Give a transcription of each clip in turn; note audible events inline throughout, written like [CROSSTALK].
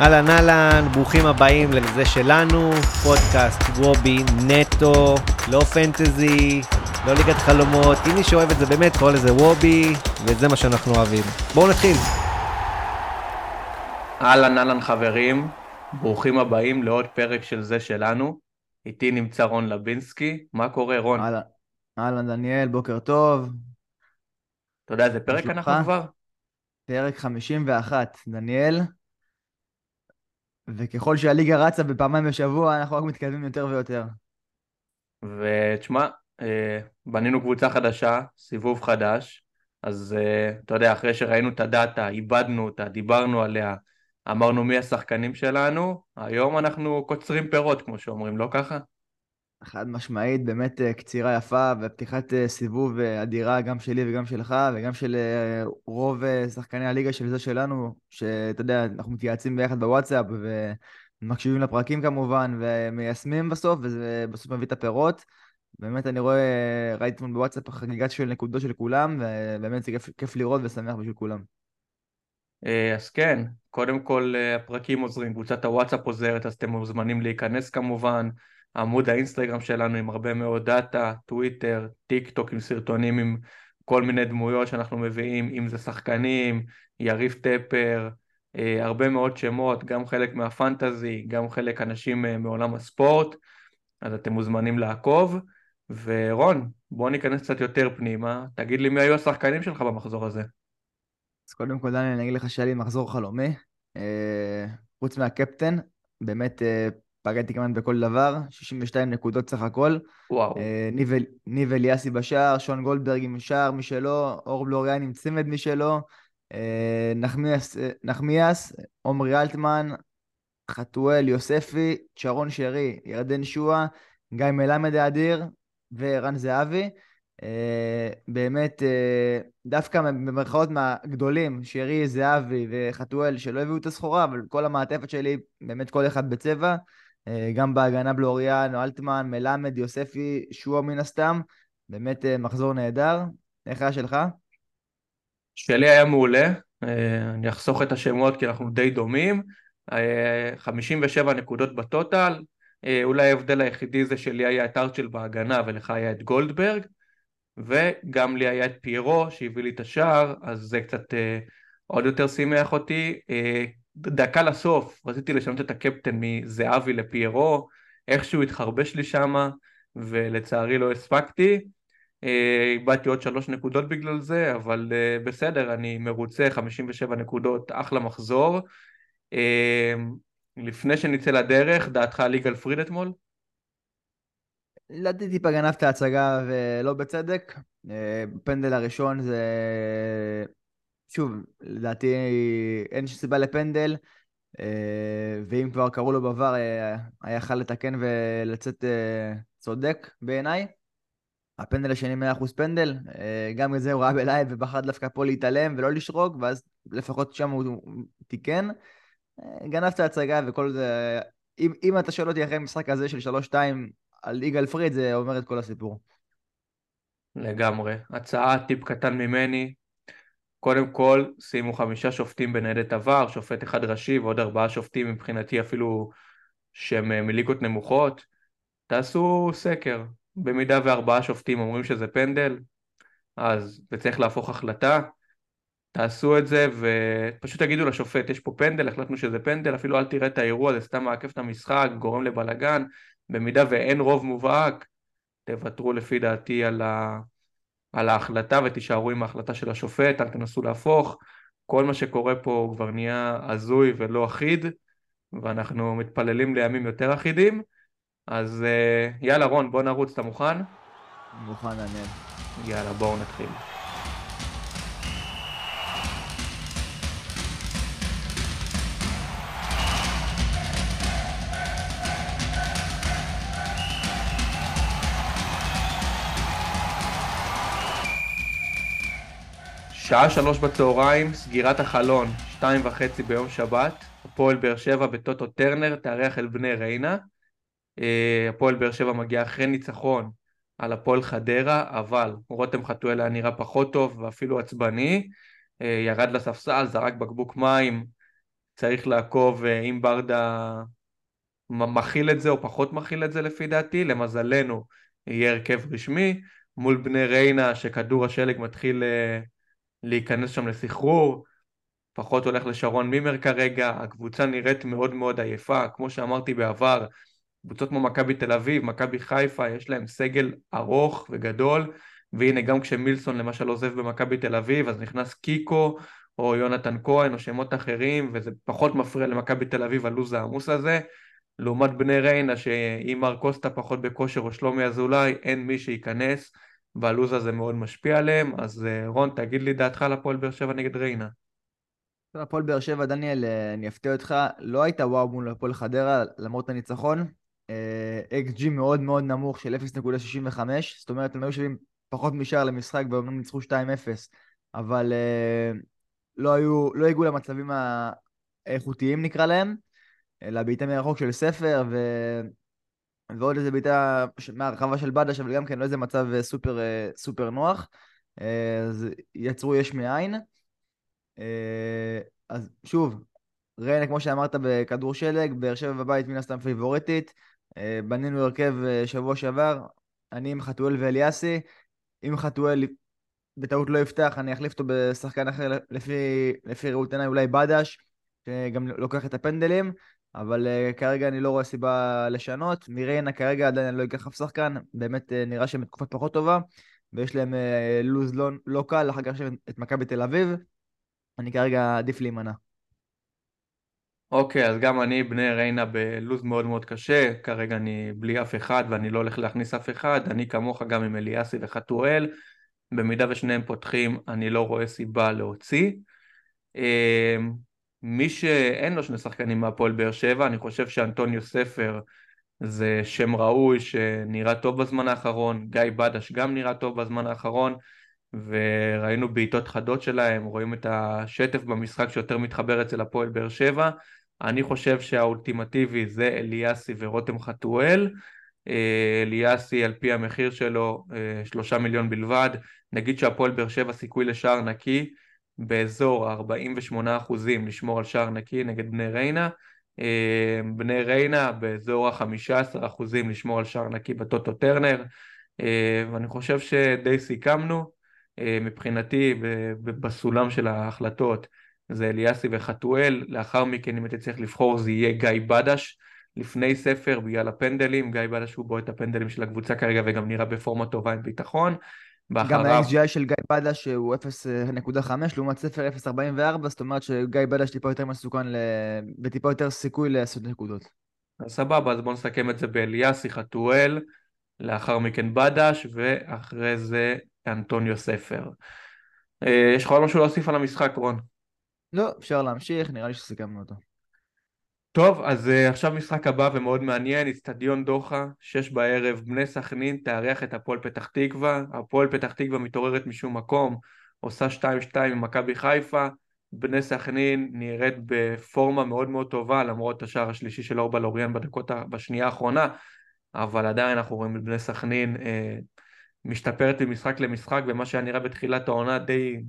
אהלן אהלן, ברוכים הבאים לזה שלנו, פודקאסט וובי נטו, לא פנטזי, לא ליגת חלומות, אם מי שאוהב את זה באמת קורא לזה וובי, וזה מה שאנחנו אוהבים. בואו נתחיל. אהלן אהלן חברים, ברוכים הבאים לעוד פרק של זה שלנו. איתי נמצא רון לבינסקי, מה קורה רון? אהלן, אהלן דניאל, בוקר טוב. אתה יודע איזה פרק אנחנו כבר? פרק 51, דניאל. וככל שהליגה רצה בפעמיים בשבוע, אנחנו רק מתקדמים יותר ויותר. ותשמע, אה, בנינו קבוצה חדשה, סיבוב חדש, אז אה, אתה יודע, אחרי שראינו את הדאטה, איבדנו אותה, דיברנו עליה, אמרנו מי השחקנים שלנו, היום אנחנו קוצרים פירות, כמו שאומרים, לא ככה? חד משמעית, באמת אה, קצירה יפה ופתיחת אה, סיבוב אה, אדירה גם שלי וגם שלך וגם של רוב שחקני הליגה של זה שלנו, שאתה יודע, אנחנו מתייעצים ביחד בוואטסאפ ומקשיבים לפרקים כמובן ומיישמים בסוף וזה בסוף מביא את הפירות. באמת אני רואה, ראיתי אתמול בוואטסאפ חגיגה של נקודות של כולם ובאמת זה כיף, כיף לראות ושמח בשביל כולם. אז כן, קודם כל הפרקים עוזרים, קבוצת הוואטסאפ עוזרת אז אתם מוזמנים להיכנס כמובן עמוד האינסטגרם שלנו עם הרבה מאוד דאטה, טוויטר, טיק טוק עם סרטונים עם כל מיני דמויות שאנחנו מביאים, אם זה שחקנים, יריב טפר, אה, הרבה מאוד שמות, גם חלק מהפנטזי, גם חלק אנשים אה, מעולם הספורט, אז אתם מוזמנים לעקוב. ורון, בוא ניכנס קצת יותר פנימה, תגיד לי מי היו השחקנים שלך במחזור הזה. אז קודם כל דניאל, אני אגיד לך שהיה לי מחזור חלומי, אה, חוץ מהקפטן, באמת פגעתי כמעט בכל דבר, 62 נקודות סך הכל. וואו. אה, ניב אליאסי בשער, שון גולדברג עם שער משלו, אור בלוריאן עם צמד משלו, אה, נחמיאס, עומרי אלטמן, חתואל יוספי, צ'רון שרי, ירדן שואה, גיא מלמד האדיר ורן זהבי. Uh, באמת, uh, דווקא במרכאות מהגדולים, שרי, זהבי וחתואל, שלא הביאו את הסחורה, אבל כל המעטפת שלי, באמת כל אחד בצבע. אה, גם בהגנה בלוריאן, אלטמן, מלמד, יוספי, שועה מן הסתם. באמת אה, מחזור נהדר. איך היה שלך? שלי היה מעולה, אה, אני אחסוך את השמות כי אנחנו די דומים. 57 נקודות בטוטל, אולי ההבדל היחידי זה שלי היה את ארצ'ל בהגנה ולך היה את גולדברג, וגם לי היה את פיירו שהביא לי את השער, אז זה קצת עוד יותר שימח אותי. דקה לסוף רציתי לשנות את הקפטן מזהבי לפיירו, איכשהו התחרבש לי שמה ולצערי לא הספקתי. אה, איבדתי עוד שלוש נקודות בגלל זה, אבל אה, בסדר, אני מרוצה, 57 נקודות, אחלה מחזור. אה, לפני שנצא לדרך, דעתך על יגאל פריד אתמול? לדעתי טיפה גנב את ההצגה ולא בצדק. פנדל הראשון זה שוב, לדעתי אין סיבה לפנדל, אה, ואם כבר קראו לו בעבר, אה, היה יכול לתקן ולצאת אה, צודק בעיניי. הפנדל השני 100% פנדל, גם את זה הוא ראה ב live ובחר דווקא פה להתעלם ולא לשרוק, ואז לפחות שם הוא תיקן. גנב את ההצגה וכל זה, אם, אם אתה שואל אותי אחרי המשחק הזה של 3-2 על יגאל פריד, זה אומר את כל הסיפור. לגמרי. הצעה, טיפ קטן ממני, קודם כל שימו חמישה שופטים בניידת עבר, שופט אחד ראשי ועוד ארבעה שופטים מבחינתי אפילו שהם אה, מליגות נמוכות, תעשו סקר, במידה וארבעה שופטים אומרים שזה פנדל, אז וצריך להפוך החלטה, תעשו את זה ופשוט תגידו לשופט יש פה פנדל, החלטנו שזה פנדל, אפילו אל תראה את האירוע, זה סתם מעכב את המשחק, גורם לבלגן, במידה ואין רוב מובהק, תוותרו לפי דעתי על ה... על ההחלטה ותישארו עם ההחלטה של השופט, אל תנסו להפוך, כל מה שקורה פה כבר נהיה הזוי ולא אחיד, ואנחנו מתפללים לימים יותר אחידים, אז אה, יאללה רון בוא נרוץ, אתה מוכן? מוכן, אני. יאללה בואו נתחיל. שעה שלוש בצהריים, סגירת החלון, שתיים וחצי ביום שבת, הפועל באר שבע בטוטו טרנר תארח אל בני ריינה. אה, הפועל באר שבע מגיע אחרי ניצחון על הפועל חדרה, אבל רותם חתואל היה נראה פחות טוב ואפילו עצבני, אה, ירד לספסל, זרק בקבוק מים, צריך לעקוב אה, אם ברדה מכיל את זה או פחות מכיל את זה לפי דעתי, למזלנו יהיה הרכב רשמי, מול בני ריינה שכדור השלג מתחיל להיכנס שם לסחרור, פחות הולך לשרון מימר כרגע, הקבוצה נראית מאוד מאוד עייפה, כמו שאמרתי בעבר, קבוצות כמו מכבי תל אביב, מכבי חיפה, יש להם סגל ארוך וגדול, והנה גם כשמילסון למשל עוזב במכבי תל אביב, אז נכנס קיקו, או יונתן כהן, או שמות אחרים, וזה פחות מפריע למכבי תל אביב הלו"ז העמוס הזה. לעומת בני ריינה, שאם מר קוסטה פחות בכושר או שלומי אזולאי, אין מי שייכנס, והלו"ז הזה מאוד משפיע עליהם. אז אה, רון, תגיד לי דעתך על הפועל באר שבע נגד ריינה. הפועל באר שבע, דניאל, אה, אני אפתיע אותך, לא הייתה וואו מול הפועל חדרה, למרות הניצחון. אה, מאוד מאוד נמוך של 0.65, זאת אומרת, הם היו שווים פחות משער למשחק, ואומנם ניצחו 2-0, אבל לא, היו, לא הגיעו למצבים האיכותיים נקרא להם, אלא בעיטה מרחוק של ספר. ועוד איזה בעיטה מהרחבה של בדש, אבל גם כן לא איזה מצב אה, סופר, אה, סופר נוח. אה, אז יצרו יש מאין. אז שוב, ריינה, כמו שאמרת בכדור שלג, באר שבע בבית מן הסתם פיבוריטית. בנינו הרכב שבוע שעבר, אני עם חתואל ואליאסי. אם חתואל בטעות לא יפתח, אני אחליף אותו בשחקן אחר לפי, לפי ראות עיניי, אולי בדש, שגם לוקח את הפנדלים, אבל uh, כרגע אני לא רואה סיבה לשנות. מריינה כרגע עדיין אני לא אקח אף שחקן, באמת uh, נראה שהם בתקופה פחות טובה, ויש להם uh, לוז לא, לא קל, אחר כך יש את מכבי תל אביב, אני כרגע עדיף להימנע. אוקיי, okay, אז גם אני בני ריינה בלוז מאוד מאוד קשה, כרגע אני בלי אף אחד ואני לא הולך להכניס אף אחד, אני כמוך גם עם אליאסי וחתואל. במידה ושניהם פותחים, אני לא רואה סיבה להוציא. מי שאין לו שני שחקנים מהפועל באר שבע, אני חושב שאנטוניו ספר זה שם ראוי שנראה טוב בזמן האחרון, גיא בדש גם נראה טוב בזמן האחרון, וראינו בעיטות חדות שלהם, רואים את השטף במשחק שיותר מתחבר אצל הפועל באר שבע. אני חושב שהאולטימטיבי זה אליאסי ורותם חתואל. אה, אליאסי על פי המחיר שלו אה, שלושה מיליון בלבד, נגיד שהפועל באר שבע סיכוי לשער נקי באזור ה-48% לשמור על שער נקי נגד בני ריינה, אה, בני ריינה באזור ה-15% לשמור על שער נקי בטוטו טרנר, ואני חושב שדי סיכמנו, מבחינתי בסולם של ההחלטות זה אליאסי וחתואל, לאחר מכן אם הייתי צריך לבחור זה יהיה גיא בדש. לפני ספר בגלל הפנדלים, גיא בדש הוא בועט הפנדלים של הקבוצה כרגע וגם נראה בפורמה טובה עם ביטחון. גם ה-XGI של גיא בדש הוא 0.5 לעומת ספר 0.44, זאת אומרת שגיא בדש טיפה יותר מסוכן ל... וטיפה יותר סיכוי לעשות נקודות. אז סבבה, אז בואו נסכם את זה באליאסי חתואל, לאחר מכן בדש, ואחרי זה אנטוניו ספר. אה, יש לך עוד משהו להוסיף על המשחק, רון? לא, אפשר להמשיך, נראה לי שסיכמנו אותו. טוב, אז uh, עכשיו משחק הבא ומאוד מעניין, אצטדיון דוחה, שש בערב, בני סכנין תארח את הפועל פתח תקווה, הפועל פתח תקווה מתעוררת משום מקום, עושה 2-2 עם מכבי חיפה, בני סכנין נראית בפורמה מאוד מאוד טובה למרות השער השלישי של אורבל אוריאן בדקות, בשנייה האחרונה, אבל עדיין אנחנו רואים את בני סכנין אה, משתפרת ממשחק למשחק, ומה שהיה נראה בתחילת העונה די,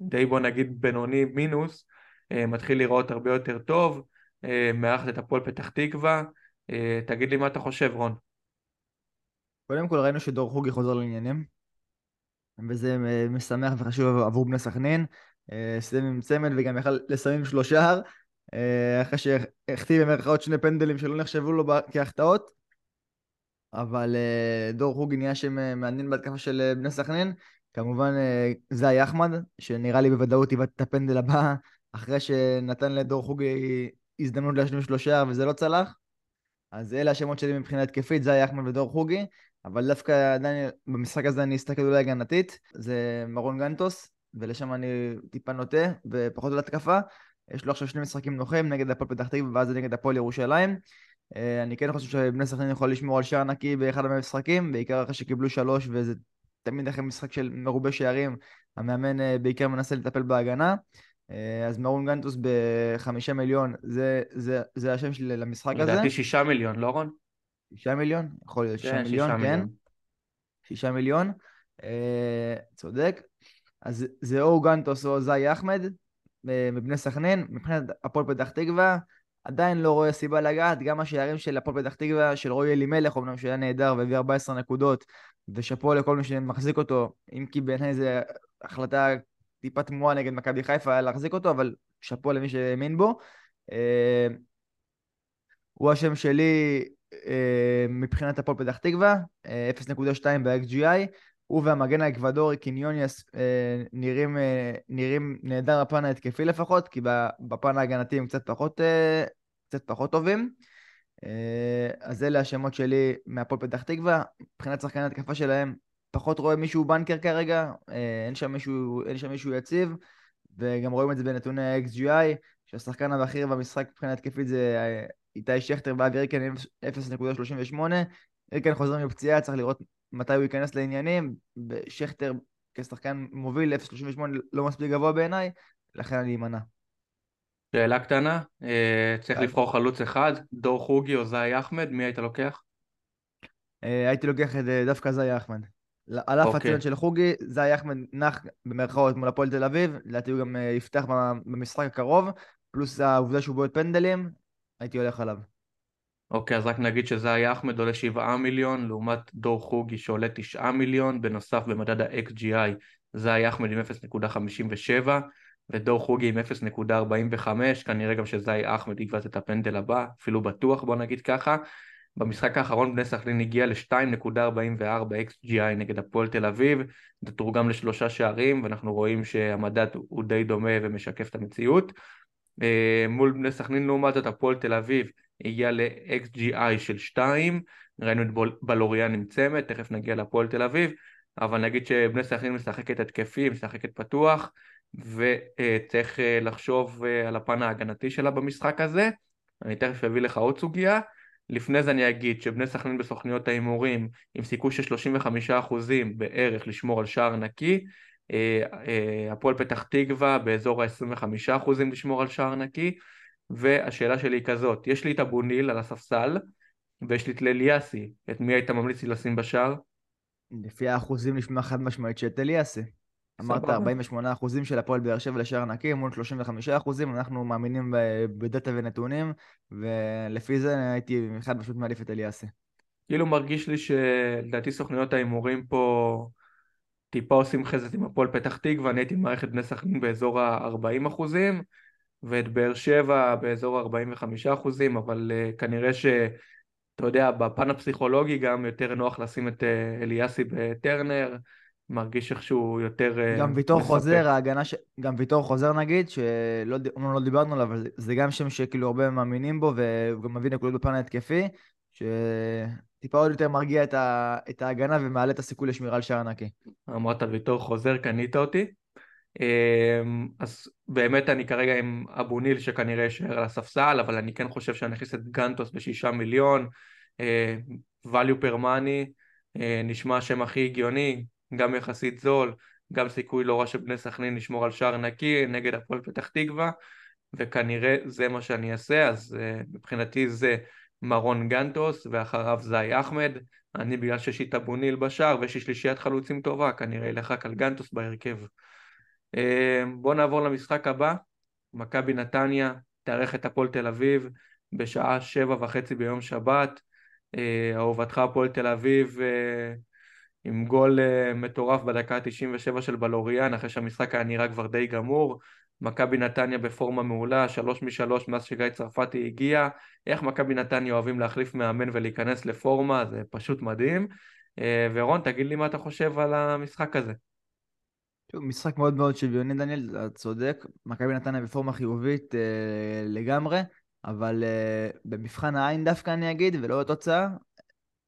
די בוא נגיד בינוני מינוס, אה, מתחיל לראות הרבה יותר טוב, מארחת את הפועל פתח תקווה. אה, תגיד לי מה אתה חושב, רון. קודם כל ראינו שדור חוגי חוזר לעניינים, וזה אה, משמח וחשוב עבור בני סכנין. סיים עם צמד וגם יכל לסיים עם שלושה, אחרי שהחטיא במרכאות שני פנדלים שלא נחשבו לו כהחטאות. אבל דור חוגי נהיה שם מעניין בהתקפה של בני סכנין. כמובן זי אחמד, שנראה לי בוודאות היווה את הפנדל הבא, אחרי שנתן לדור חוגי הזדמנות להשלים שלושה וזה לא צלח. אז אלה השמות שלי מבחינה התקפית, זה היה אחמד ודור חוגי, אבל דווקא עדיין במשחק הזה אני אסתכל אולי הגנתית, זה מרון גנטוס, ולשם אני טיפה נוטה, ופחות על התקפה. יש לו עכשיו שני משחקים נוחים נגד הפועל פתח תקווה ואז נגד הפועל ירושלים. אה, אני כן חושב שבני סכנין יכול לשמור על שער נקי באחד המשחקים, בעיקר אחרי שקיבלו שלוש וזה תמיד אחרי משחק של מרובה שערים, המאמן אה, בעיקר מנסה לטפל בהגנה. אה, אז מרון גנטוס בחמישה מיליון, זה, זה, זה השם שלי למשחק הזה. לדעתי שישה מיליון, לא רון? שישה מיליון? יכול להיות שישה כן, מיליון, שישה כן. שישה מיליון, אה, צודק. אז זה או גנטוס או זי אחמד, אה, מבני סכנין, מבחינת הפועל פתח תקווה, עדיין לא רואה סיבה לגעת, גם השערים של הפועל פתח תקווה, של רועי אלימלך, אמנם שהיה נהדר והביא 14 נקודות, ושאפו לכל מי שמחזיק אותו, אם כי בעיניי זו החלטה טיפה תמוהה נגד מכבי חיפה היה להחזיק אותו, אבל שאפו למי שהאמין בו. אה, הוא השם שלי אה, מבחינת הפועל פתח תקווה, 0.2 ב-XGI. הוא והמגן האקוודורי קיניונס אה, נראים, אה, נראים נהדר בפן ההתקפי לפחות, כי בפן ההגנתי הם קצת פחות, אה, קצת פחות טובים. אה, אז אלה השמות שלי מהפועל פתח תקווה. מבחינת שחקני התקפה שלהם, פחות רואה מישהו בנקר כרגע, אה, אין, שם מישהו, אין שם מישהו יציב, וגם רואים את זה בנתוני ה-XGI, שהשחקן הבכיר במשחק מבחינה התקפית זה אה, איתי שכטר ואבי ריקן 0.38. ריקן חוזר מפציעה, צריך לראות מתי הוא ייכנס לעניינים, ושכטר כשחקן מוביל 0.38 לא מספיק גבוה בעיניי, לכן אני אמנע. שאלה קטנה, אה, צריך לבחור חלוץ אחד, דור חוגי או זאי אחמד, מי היית לוקח? הייתי לוקח את דווקא זאי אחמד. על אף אוקיי. הציון של חוגי, זאי אחמד נח במרכאות מול הפועל תל אביב, לדעתי הוא גם יפתח במשחק הקרוב, פלוס העובדה שהוא בועט פנדלים, הייתי הולך עליו. אוקיי, אז רק נגיד שזאי אחמד עולה 7 מיליון, לעומת דור חוגי שעולה 9 מיליון, בנוסף במדד ה-XGI זאי אחמד עם 0.57 ודור חוגי עם 0.45, כנראה גם שזאי אחמד יקבע את הפנדל הבא, אפילו בטוח בוא נגיד ככה. במשחק האחרון בני סכנין הגיע ל-2.44 XGI נגד הפועל תל אביב, זה תורגם לשלושה שערים ואנחנו רואים שהמדד הוא די דומה ומשקף את המציאות. אה, מול בני סכנין לעומת זאת הפועל תל אביב הגיע ל-XGI של 2, ראינו את בלוריאן עם צמד, תכף נגיע לפועל תל אביב, אבל נגיד שבני סכנין משחקת התקפי, משחקת פתוח, וצריך אה, לחשוב אה, על הפן ההגנתי שלה במשחק הזה. אני תכף אביא לך עוד סוגיה. לפני זה אני אגיד שבני סכנין בסוכניות ההימורים עם סיכוי של 35% בערך לשמור על שער נקי, אה, הפועל פתח תקווה באזור ה-25% לשמור על שער נקי, והשאלה שלי היא כזאת, יש לי את אבו ניל על הספסל, ויש לי את אליאסי, את מי היית ממליץ לי לשים בשער? לפי האחוזים נשמע חד משמעית שאת אליאסי. אמרת 48 אחוזים של הפועל באר שבע לשער נקי מול 35 אחוזים, אנחנו מאמינים בדאטה ונתונים, ולפי זה הייתי חד פשוט מעדיף את אליאסי. כאילו מרגיש לי שלדעתי סוכניות ההימורים פה טיפה עושים חזת עם הפועל פתח תקווה, אני הייתי מערכת בני סכנין באזור ה-40 אחוזים, ואת באר שבע באזור ה-45 אחוזים, אבל uh, כנראה שאתה יודע, בפן הפסיכולוגי גם יותר נוח לשים את uh, אליאסי בטרנר, מרגיש איכשהו יותר אה, גם ויטור חוזר, ההגנה ש... גם ויטור חוזר נגיד, שלא לא דיברנו עליו, אבל זה גם שם שכאילו הרבה מאמינים בו, והוא גם מביא נקודות בפן ההתקפי, שטיפה עוד יותר מרגיע את, ה... את ההגנה ומעלה את הסיכוי לשמירה על שער נקי. אמרת ויטור חוזר, קנית אותי. אמ, אז באמת אני כרגע עם אבו ניל שכנראה יישאר על הספסל, אבל אני כן חושב שאני אכניס את גנטוס בשישה מיליון, אה, value per money, אה, נשמע השם הכי הגיוני, גם יחסית זול, גם סיכוי לא רע שבני סכנין לשמור על שער נקי נגד הפועל פתח תקווה, וכנראה זה מה שאני אעשה, אז uh, מבחינתי זה מרון גנטוס ואחריו זאי אחמד, אני בגלל שיש לי את אבוניל בשער ויש לי שלישיית חלוצים טובה, כנראה ילך רק על גנטוס בהרכב. Uh, בואו נעבור למשחק הבא, מכבי נתניה תארח את הפועל תל אביב בשעה שבע וחצי ביום שבת, uh, אהובתך הפועל תל אביב עם גול uh, מטורף בדקה ה-97 של בלוריאן, אחרי שהמשחק היה נראה כבר די גמור. מכבי נתניה בפורמה מעולה, שלוש משלוש מאז שגיא צרפתי הגיע. איך מכבי נתניה אוהבים להחליף מאמן ולהיכנס לפורמה, זה פשוט מדהים. Uh, ורון, תגיד לי מה אתה חושב על המשחק הזה. משחק מאוד מאוד שוויוני, דניאל, אתה צודק. מכבי נתניה בפורמה חיובית uh, לגמרי, אבל uh, במבחן העין דווקא אני אגיד, ולא התוצאה,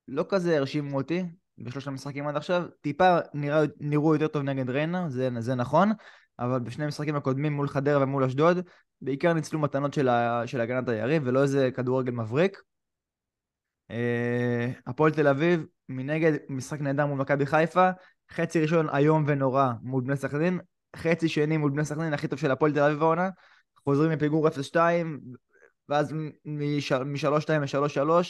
לא כזה הרשימו אותי. בשלושת המשחקים עד עכשיו, טיפה נראה, נראו יותר טוב נגד ריינה, זה, זה נכון, אבל בשני המשחקים הקודמים מול חדרה ומול אשדוד, בעיקר ניצלו מתנות של, ה, של הגנת היריב ולא איזה כדורגל מבריק. Uh, הפועל תל אביב, מנגד משחק נהדר מול מכבי חיפה, חצי ראשון איום ונורא מול בני סכנין, חצי שני מול בני סכנין הכי טוב של הפועל תל אביב העונה, חוזרים מפיגור 0-2, ואז מ-3-2 ל-3-3, אה,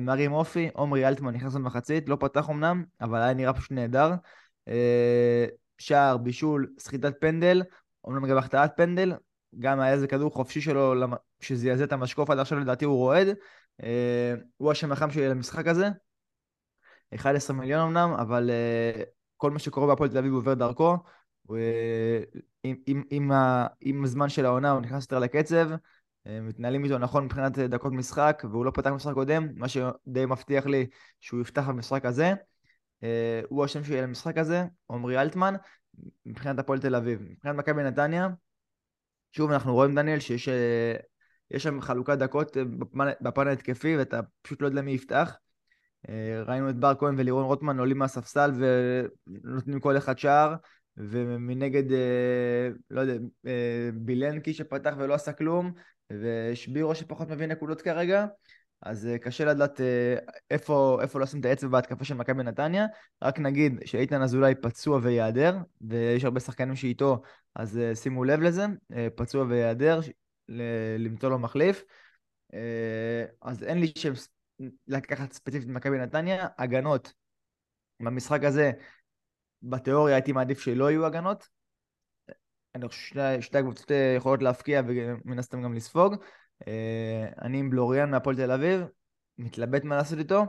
מרים אופי, עומרי אלטמן נכנס למחצית, לא פתח אמנם, אבל היה נראה פשוט נהדר. אה, שער, בישול, סחיטת פנדל, אומנם גם החטאת פנדל, גם היה איזה כדור חופשי שלו שזעזע את המשקוף, עד עכשיו לדעתי הוא רועד. אה, הוא השם החם שלי למשחק הזה. 11 מיליון אמנם, אבל אה, כל מה שקורה בהפועל תל אביב עובר דרכו. אה, עם, עם, עם, עם הזמן של העונה הוא נכנס יותר לקצב, אה, מתנהלים איתו נכון מבחינת דקות משחק, והוא לא פתח במשחק קודם, מה שדי מבטיח לי שהוא יפתח במשחק הזה. אה, הוא השם שלי למשחק הזה, עמרי אלטמן, מבחינת הפועל תל אביב. מבחינת מכבי נתניה, שוב אנחנו רואים דניאל שיש אה, יש שם חלוקת דקות אה, בפן, בפן ההתקפי ואתה פשוט לא יודע מי יפתח. אה, ראינו את בר כהן ולירון רוטמן עולים מהספסל ונותנים כל אחד שער ומנגד, אה, לא יודע, אה, בילנקי שפתח ולא עשה כלום ושבירו שפחות מביא נקודות כרגע אז אה, קשה לדעת אה, איפה, איפה לשים את האצבע בהתקפה של מכבי נתניה. רק נגיד שאיתן אזולאי פצוע וייעדר, ויש הרבה שחקנים שאיתו, אז אה, שימו לב לזה, פצוע וייעדר, למצוא לו מחליף. אז אין לי שם לקחת ספציפית מכבי נתניה. הגנות, במשחק הזה, בתיאוריה הייתי מעדיף שלא יהיו הגנות. אני חושב ששתי שתי הקבוצות אה, יכולות להפקיע ומן הסתם גם לספוג. אה, אני עם בלוריאן מהפועל תל אביב, מתלבט מה לעשות איתו.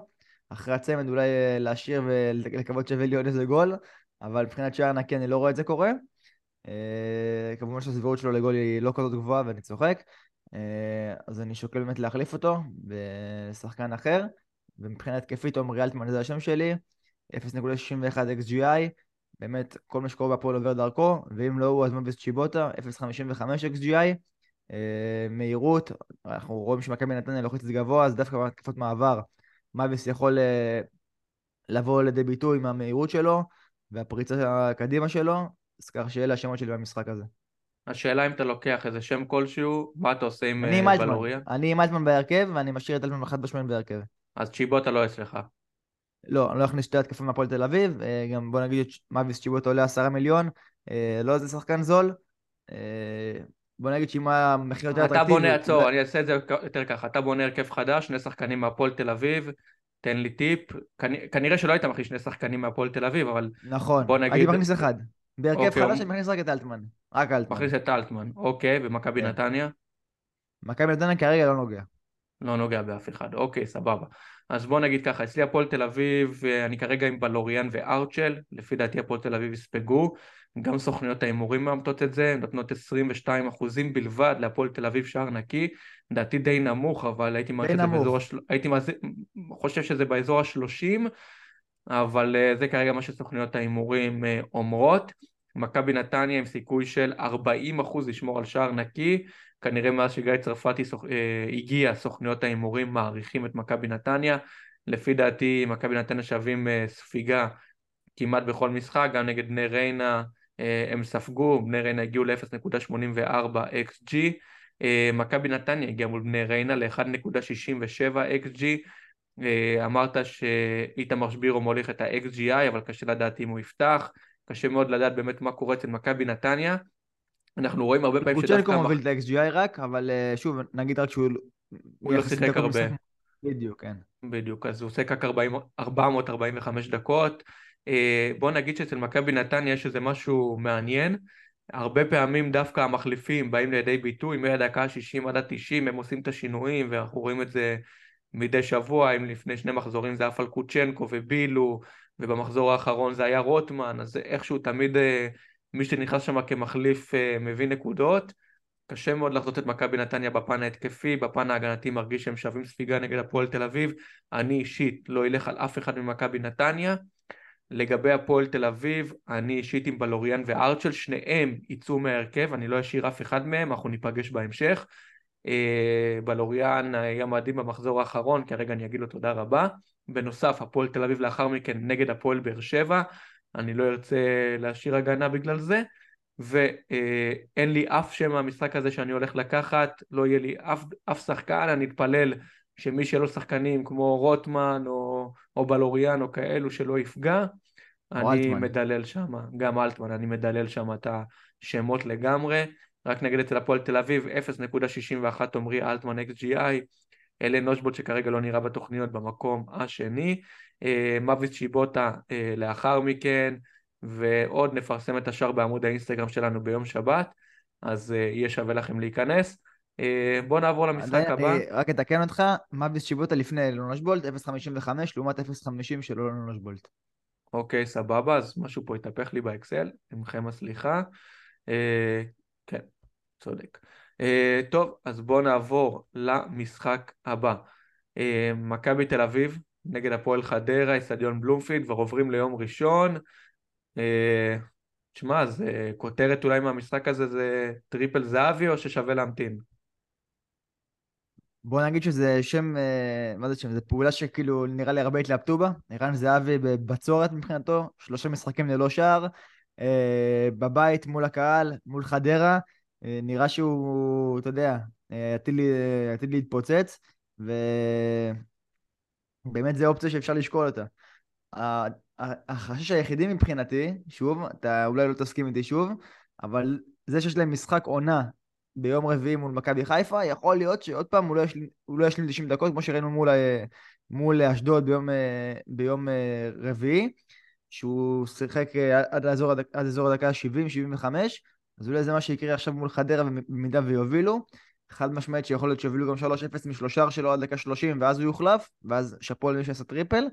אחרי הצמד אולי אה, להשאיר ולקוות שווה לי עוד איזה גול, אבל מבחינת שער נקי אני לא רואה את זה קורה. כמובן שהסבירות שלו לגול היא לא כזאת גבוהה ואני צוחק. אז אני שוקל באמת להחליף אותו בשחקן אחר. ומבחינה התקפית עומרי אלטמן זה השם שלי, 0.61 XGI. באמת, כל מה שקורה בהפועל עובר דרכו, ואם לא הוא, אז מביס צ'יבוטה, 0.55 XGI. אה, מהירות, אנחנו רואים שמכבי נתניה זה גבוה, אז דווקא בהתקפות מעבר, מאביס יכול אה, לבוא לידי ביטוי עם המהירות שלו והפריצה הקדימה שלו, אז כך שאלה השמות שלי במשחק הזה. השאלה אם אתה לוקח איזה שם כלשהו, מה אתה עושה עם עם אה? אני עם אלטמן בהרכב, ואני משאיר את אלטמן חד משמעית בהרכב. אז צ'יבוטה לא אצלך. לא, אני לא אכניס שתי התקפים מהפועל תל אביב, אה, גם בוא נגיד שמאביס צ'יבוטה עולה עשרה מיליון, אה, לא איזה שחקן זול. אה, בוא נגיד שאם היה מחיר יותר אתה אטרקטיבי... בונה, עצור, אני אעשה את זה יותר ככה, אתה בונה הרכב חדש, שני שחקנים מהפועל תל אביב, תן לי טיפ, כנ- כנראה שלא היית מכניס שני שחקנים מהפועל תל אביב, אבל נכון, בוא נגיד- הייתי מכניס אחד. בהרכב אוקיי, חדש אני מכניס רק את אלטמן. רק אלטמן. מכניס את אלטמן, אוקיי, ומכבי כן. נתניה? מכבי נתניה כרגע לא נוגע. לא נוגע באף אחד, אוקיי, סבבה. אז בוא נגיד ככה, אצלי הפועל תל אביב, אה, אני כרגע עם בלוריאן וארצ'ל, לפי דעתי הפועל תל אביב יספגו, גם סוכניות ההימורים מאמתות את זה, הן נותנות 22 אחוזים בלבד להפועל תל אביב שער נקי, לדעתי די נמוך, אבל הייתי זה נמוך. באזור, השל... הייתי מז... חושב שזה באזור השלושים, אבל אה, זה כרגע מה שסוכניות ההימורים אה, אומרות. מכבי נתניה עם סיכוי של 40 אחוז לשמור על שער נקי, כנראה מאז שגיא צרפתי סוכ... אה, הגיע, סוכניות ההימורים מעריכים את מכבי נתניה. לפי דעתי מכבי נתניה שווים אה, ספיגה כמעט בכל משחק, גם נגד בני ריינה אה, הם ספגו, בני ריינה הגיעו ל-0.84 XG, מכבי נתניה הגיעה מול בני ריינה ל-1.67 XG, אמרת שאיתמר שבירו מוליך את ה-XGI, אבל קשה לדעת אם הוא יפתח, קשה מאוד לדעת באמת מה קורה אצל מכבי נתניה. אנחנו רואים הרבה פעמים קוצ'נקו המח- מוביל את ה-XGI רק, אבל אה, שוב, נגיד רק שהוא... הוא לא שיחק הרבה. בדיוק, כן. בדיוק, אז הוא עושה רק 40 445 דקות. אה, בוא נגיד שאצל מכבי נתניה יש איזה משהו מעניין. הרבה פעמים דווקא המחליפים באים לידי ביטוי מהדקה ה-60 עד ה-90, הם עושים את השינויים, ואנחנו רואים את זה מדי שבוע, אם לפני שני מחזורים זה אף על קוצ'נקו ובילו, ובמחזור האחרון זה היה רוטמן, אז איכשהו תמיד אה, מי שנכנס שם כמחליף אה, מביא נקודות. קשה מאוד לחזות את מכבי נתניה בפן ההתקפי, בפן ההגנתי מרגיש שהם שווים ספיגה נגד הפועל תל אביב. אני אישית לא אלך על אף אחד ממכבי נתניה. לגבי הפועל תל אביב, אני אישית עם בלוריאן וארצ'ל, שניהם יצאו מההרכב, אני לא אשאיר אף אחד מהם, אנחנו ניפגש בהמשך. אה, בלוריאן היה מדהים במחזור האחרון, כרגע אני אגיד לו תודה רבה. בנוסף, הפועל תל אביב לאחר מכן נגד הפועל באר שבע, אני לא ארצה להשאיר הגנה בגלל זה. ואין לי אף שם מהמשחק הזה שאני הולך לקחת, לא יהיה לי אף, אף שחקן, אני אתפלל שמי שלא שחקנים כמו רוטמן או, או בלוריאן או כאלו שלא יפגע, אני אלטמן. מדלל שם, גם אלטמן, אני מדלל שם את השמות לגמרי, רק נגד אצל הפועל תל אביב 0.61 עמרי אלטמן XGI, אלה נושבוט שכרגע לא נראה בתוכניות במקום השני, אה, מוויס צ'יבוטה אה, לאחר מכן, ועוד נפרסם את השאר בעמוד האינסטגרם שלנו ביום שבת. אז uh, יהיה שווה לכם להיכנס. בואו נעבור למשחק הבא. אני רק אתקן אותך, מאביס שיבוטה לפני אילון אושבולט, 0.55 לעומת 0.50 של אילון אושבולט. אוקיי, סבבה, אז משהו פה התהפך לי באקסל, עמכם הסליחה. אה, כן, צודק. אה, טוב, אז בואו נעבור למשחק הבא. אה, מכבי תל אביב נגד הפועל חדרה, אצטדיון בלומפילד, כבר עוברים ליום ראשון. אה, תשמע, זה כותרת אולי מהמשחק הזה זה טריפל זהבי או ששווה להמתין? בוא נגיד שזה שם, מה זה שם? זה פעולה שכאילו נראה לי הרבה התלבטו בה. ערן זהבי בבצורת מבחינתו, שלושה משחקים ללא שער, בבית מול הקהל, מול חדרה. אה, נראה שהוא, אתה יודע, אה, עתיד לי- עתיד להתפוצץ, ובאמת זו אופציה שאפשר לשקול אותה. החשש היחידי מבחינתי, שוב, אתה אולי לא תסכים איתי שוב, אבל זה שיש להם משחק עונה ביום רביעי מול מכבי חיפה, יכול להיות שעוד פעם הוא לא ישלים, הוא לא ישלים 90 דקות, כמו שראינו מול, מול אשדוד ביום, אה, ביום רביעי, שהוא שיחק עד עד אזור הדקה 70-75, אז אולי זה מה שיקרה עכשיו מול חדרה במידה ויובילו. חד משמעית שיכול להיות שיובילו גם 3-0 משלושה שלו עד דקה 30 ואז הוא יוחלף, ואז שאפו למי שעשה טריפל,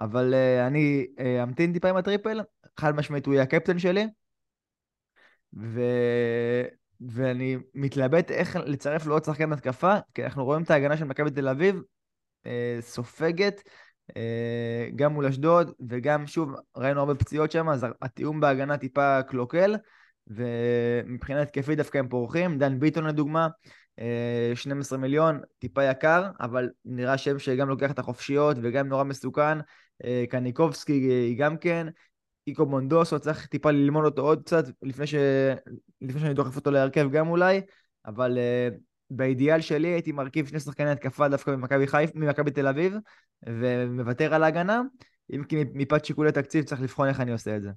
אבל אה, אני אה, אמתין טיפה עם הטריפל, חד משמעית הוא יהיה הקפטן שלי, ו... ואני מתלבט איך לצרף לו עוד שחקן התקפה, כי אנחנו רואים את ההגנה של מכבי תל אביב אה, סופגת, אה, גם מול אשדוד, וגם שוב ראינו הרבה פציעות שם, אז התיאום בהגנה טיפה קלוקל, ומבחינה התקפית דווקא הם פורחים, דן ביטון לדוגמה, 12 מיליון, טיפה יקר, אבל נראה שם שגם לוקח את החופשיות וגם נורא מסוכן. קניקובסקי היא גם כן. איקו מונדוסו, צריך טיפה ללמוד אותו עוד קצת לפני, ש... לפני שאני דוחף אותו להרכב גם אולי, אבל באידיאל שלי הייתי מרכיב שני שחקני התקפה דווקא ממכבי חיפה, ממכבי תל אביב, ומוותר על ההגנה, אם כי מפאת שיקולי תקציב צריך לבחון איך אני עושה את זה.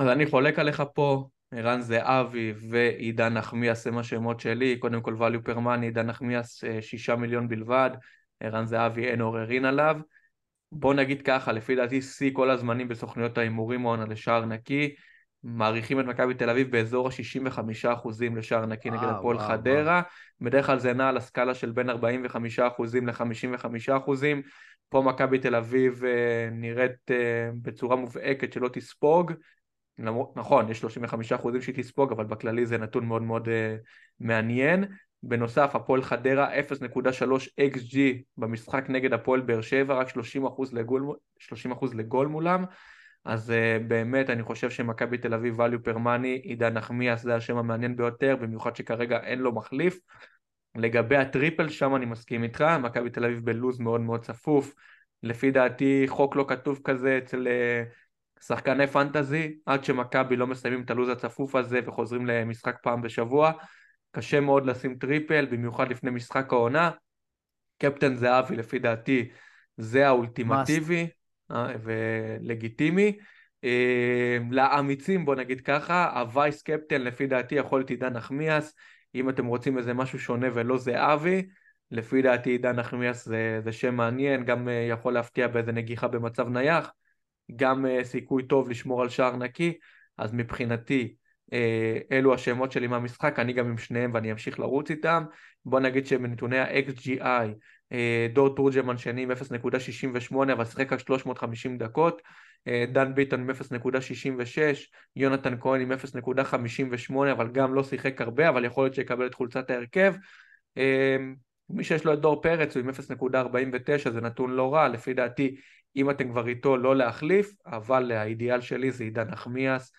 אז אני חולק עליך פה, ערן זהבי ועידן נחמיאס הם השמות שלי, קודם כל value per money, עידן נחמיאס אה, שישה מיליון בלבד, ערן זהבי אין עוררין עליו. בוא נגיד ככה, לפי דעתי שיא כל הזמנים בסוכניות ההימורים העונה לשער נקי, מעריכים את מכבי תל אביב באזור ה-65% לשער נקי נגד הפועל חדרה, בדרך כלל זה נע על הסקאלה של בין 45% ל-55%, פה מכבי תל אביב אה, נראית אה, בצורה מובהקת שלא תספוג, נכון, יש 35 אחוזים שהיא תספוג, אבל בכללי זה נתון מאוד מאוד uh, מעניין. בנוסף, הפועל חדרה 0.3 XG במשחק נגד הפועל באר שבע, רק 30 אחוז לגול, 30 אחוז לגול מולם. אז uh, באמת אני חושב שמכבי תל אביב value per money, עידן נחמיאס זה השם המעניין ביותר, במיוחד שכרגע אין לו מחליף. לגבי הטריפל, שם אני מסכים איתך, מכבי תל אביב בלו"ז מאוד מאוד צפוף. לפי דעתי חוק לא כתוב כזה אצל... אה, שחקני פנטזי, עד שמכבי לא מסיימים את הלו"ז הצפוף הזה וחוזרים למשחק פעם בשבוע, קשה מאוד לשים טריפל, במיוחד לפני משחק העונה. קפטן זהבי לפי דעתי זה האולטימטיבי אה, ולגיטימי. אה, לאמיצים בוא נגיד ככה, ה vice captain לפי דעתי יכול להיות עידן נחמיאס, אם אתם רוצים איזה משהו שונה ולא זהבי, לפי דעתי עידן נחמיאס זה, זה שם מעניין, גם אה, יכול להפתיע באיזה נגיחה במצב נייח. גם uh, סיכוי טוב לשמור על שער נקי, אז מבחינתי uh, אלו השמות שלי מהמשחק, אני גם עם שניהם ואני אמשיך לרוץ איתם. בוא נגיד שבנתוני ה-XGI, uh, דור תורג'מן שני עם 0.68 אבל שיחק רק 350 דקות, דן ביטון עם 0.66, יונתן כהן עם 0.58 אבל גם לא שיחק הרבה, אבל יכול להיות שיקבל את חולצת ההרכב. מי שיש לו את דור פרץ הוא עם 0.49 זה נתון לא רע, לפי דעתי אם אתם כבר איתו לא להחליף, אבל האידיאל שלי זה עידן נחמיאס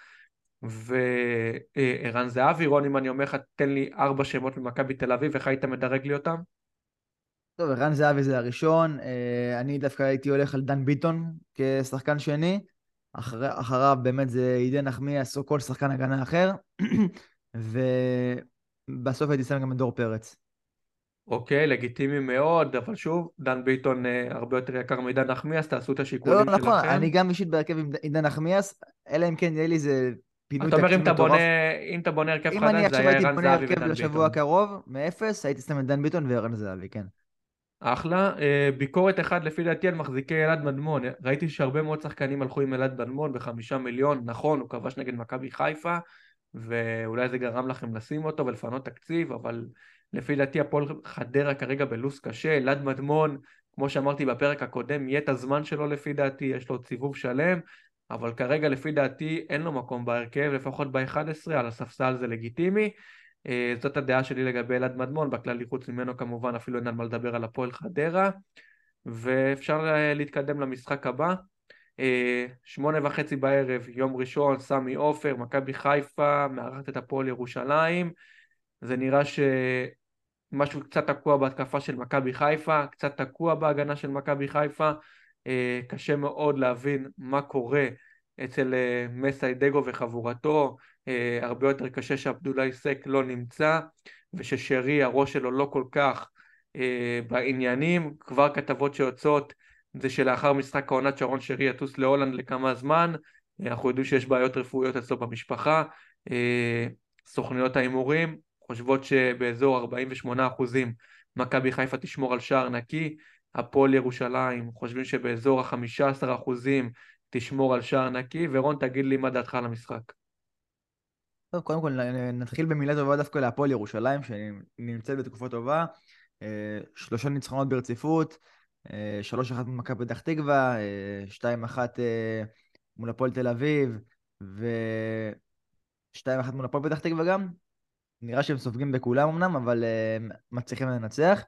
וערן זהבי. רון, אם אני אומר לך, תן לי ארבע שמות ממכבי תל אביב, איך היית מדרג לי אותם? טוב, ערן זהבי זה הראשון, אני דווקא הייתי הולך על דן ביטון כשחקן שני, אחר, אחריו באמת זה עידן נחמיאס או כל שחקן הגנה אחר, [CLEARS THROAT] ובסוף הייתי שם גם את דור פרץ. אוקיי, לגיטימי מאוד, אבל שוב, דן ביטון אה, הרבה יותר יקר מעידן נחמיאס, תעשו את השיקולים לא, שלכם. נכון, אני גם אישית בהרכב עם עידן נחמיאס, אלא אם כן יהיה לי איזה פינוי אתה אומר אם תקציב אתה מטורף. בונה, אם אתה בונה הרכב אם אני חדש, זה עכשיו היה הייתי ערן בונה זהבי הרכב ודן לשבוע ביטון. הקרוב, מאפס, הייתי שם את דן ביטון וערן זהבי, כן. אחלה. אה, ביקורת אחת לפי דעתי על מחזיקי אלעד מדמון. ראיתי שהרבה מאוד שחקנים הלכו עם אלעד מדמון בחמישה מיליון, נכון, הוא כבש נגד מכבי חיפה, ואולי זה גרם לכם לשים אותו ולפנות תקציב, אבל לפי דעתי הפועל חדרה כרגע בלו"ז קשה, אלעד מדמון, כמו שאמרתי בפרק הקודם, יהיה את הזמן שלו לפי דעתי, יש לו סיבוב שלם, אבל כרגע לפי דעתי אין לו מקום בהרכב, לפחות ב-11, על הספסל זה לגיטימי. אה, זאת הדעה שלי לגבי אלעד מדמון, בכללי חוץ ממנו כמובן אפילו אין על מה לדבר על הפועל חדרה, ואפשר אה, להתקדם למשחק הבא. אה, שמונה וחצי בערב, יום ראשון, סמי עופר, מכבי חיפה, מארחת את הפועל ירושלים. זה נראה שמשהו קצת תקוע בהתקפה של מכבי חיפה, קצת תקוע בהגנה של מכבי חיפה. קשה מאוד להבין מה קורה אצל מסיידגו וחבורתו. אה, הרבה יותר קשה שעבדולאי סק לא נמצא וששרי הראש שלו לא כל כך אה, בעניינים, כבר כתבות שיוצאות זה שלאחר משחק העונת שרון שרי יטוס להולנד לכמה זמן, אה, אנחנו יודעים שיש בעיות רפואיות אצלו במשפחה, סוכניות ההימורים חושבות שבאזור 48% מכבי חיפה תשמור על שער נקי, הפועל ירושלים חושבים שבאזור ה-15% תשמור על שער נקי, ורון תגיד לי מה דעתך על המשחק. טוב, קודם כל נתחיל במילה טובה דווקא להפועל ירושלים, שנמצאת בתקופה טובה. אה, שלושה ניצחונות ברציפות, אה, שלוש אחת מול מכבי פתח תקווה, אה, שתיים אחת מול הפועל תל אביב, ושתיים אחת מול הפועל פתח תקווה גם. נראה שהם סופגים בכולם אמנם, אבל מצליחים לנצח.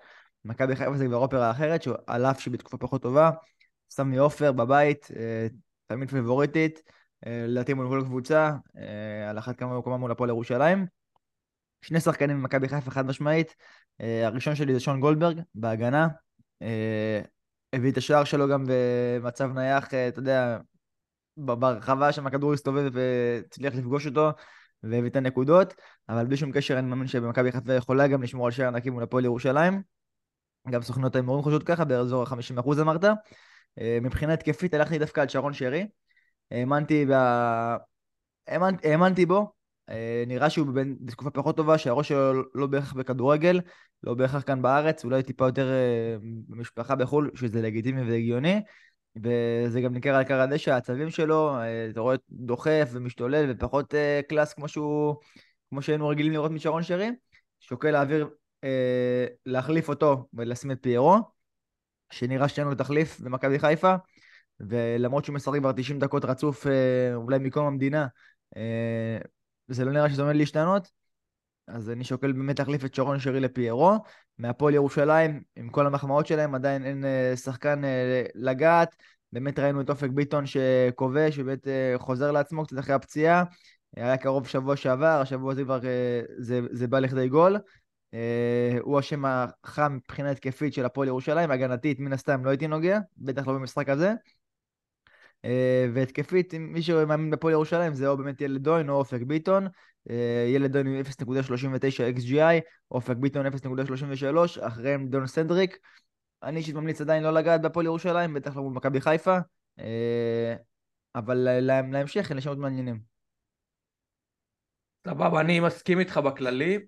מכבי חיפה זה כבר אופרה אחרת, שעל אף שהיא בתקופה פחות טובה, סמי עופר בבית, תלמיד פיבוריטית. אה, לדעתי מול כל קבוצה, אה, על אחת כמה וכמה מול הפועל ירושלים. שני שחקנים ממכבי חיפה חד משמעית, אה, הראשון שלי זה שון גולדברג בהגנה, הביא את השער שלו גם במצב נייח, אתה יודע, ברחבה שם הכדור הסתובב והצליח לפגוש אותו והביא את הנקודות, אבל בלי שום קשר אני מאמין שבמכבי חיפה יכולה גם לשמור על שער נקי מול הפועל ירושלים. גם סוכנות ההימורים חושבות ככה, באזור ה-50% אמרת. מבחינה התקפית הלכתי דווקא על שרון שרי, האמנתי, ב... האמנ... האמנתי בו, אה, נראה שהוא בתקופה פחות טובה, שהראש שלו לא בהכרח בכדורגל, לא בהכרח כאן בארץ, אולי טיפה יותר אה, במשפחה בחו"ל, שזה לגיטימי והגיוני, וזה גם ניכר על קר הדשא, העצבים שלו, אה, אתה רואה דוחף ומשתולל ופחות קלאס כמו שהוא, כמו שהיינו רגילים לראות משרון שרי, שוקל להעביר, להחליף אותו ולשים את פיירו, שנראה שאין לו תחליף במכבי חיפה. ולמרות שהוא משחק כבר 90 דקות רצוף, אה, אולי מקום המדינה, אה, זה לא נראה שזה עומד להשתנות. אז אני שוקל באמת להחליף את שרון שרי לפיירו. מהפועל ירושלים, עם כל המחמאות שלהם, עדיין אין אה, שחקן לגעת. באמת ראינו את אופק ביטון שכובש, ובאמת חוזר לעצמו קצת אחרי הפציעה. היה קרוב שבוע שעבר, השבוע הזה כבר זה, זה בא לכדי גול. הוא השם החם מבחינה התקפית של הפועל ירושלים, הגנתית מן הסתם לא הייתי נוגע, בטח לא במשחק הזה. אה, והתקפית, מי שמאמין בפועל ירושלים זה או באמת ילד דוין או אופק ביטון. אה, ילד דוין עם 0.39 XGI, אופק ביטון 0.33, אחריהם דון סנדריק. אני אישית ממליץ עדיין לא לגעת בפועל ירושלים, בטח לא מול מכבי חיפה, אה, אבל להמשך אין שמות מעניינים. סבבה, אני מסכים איתך בכללי.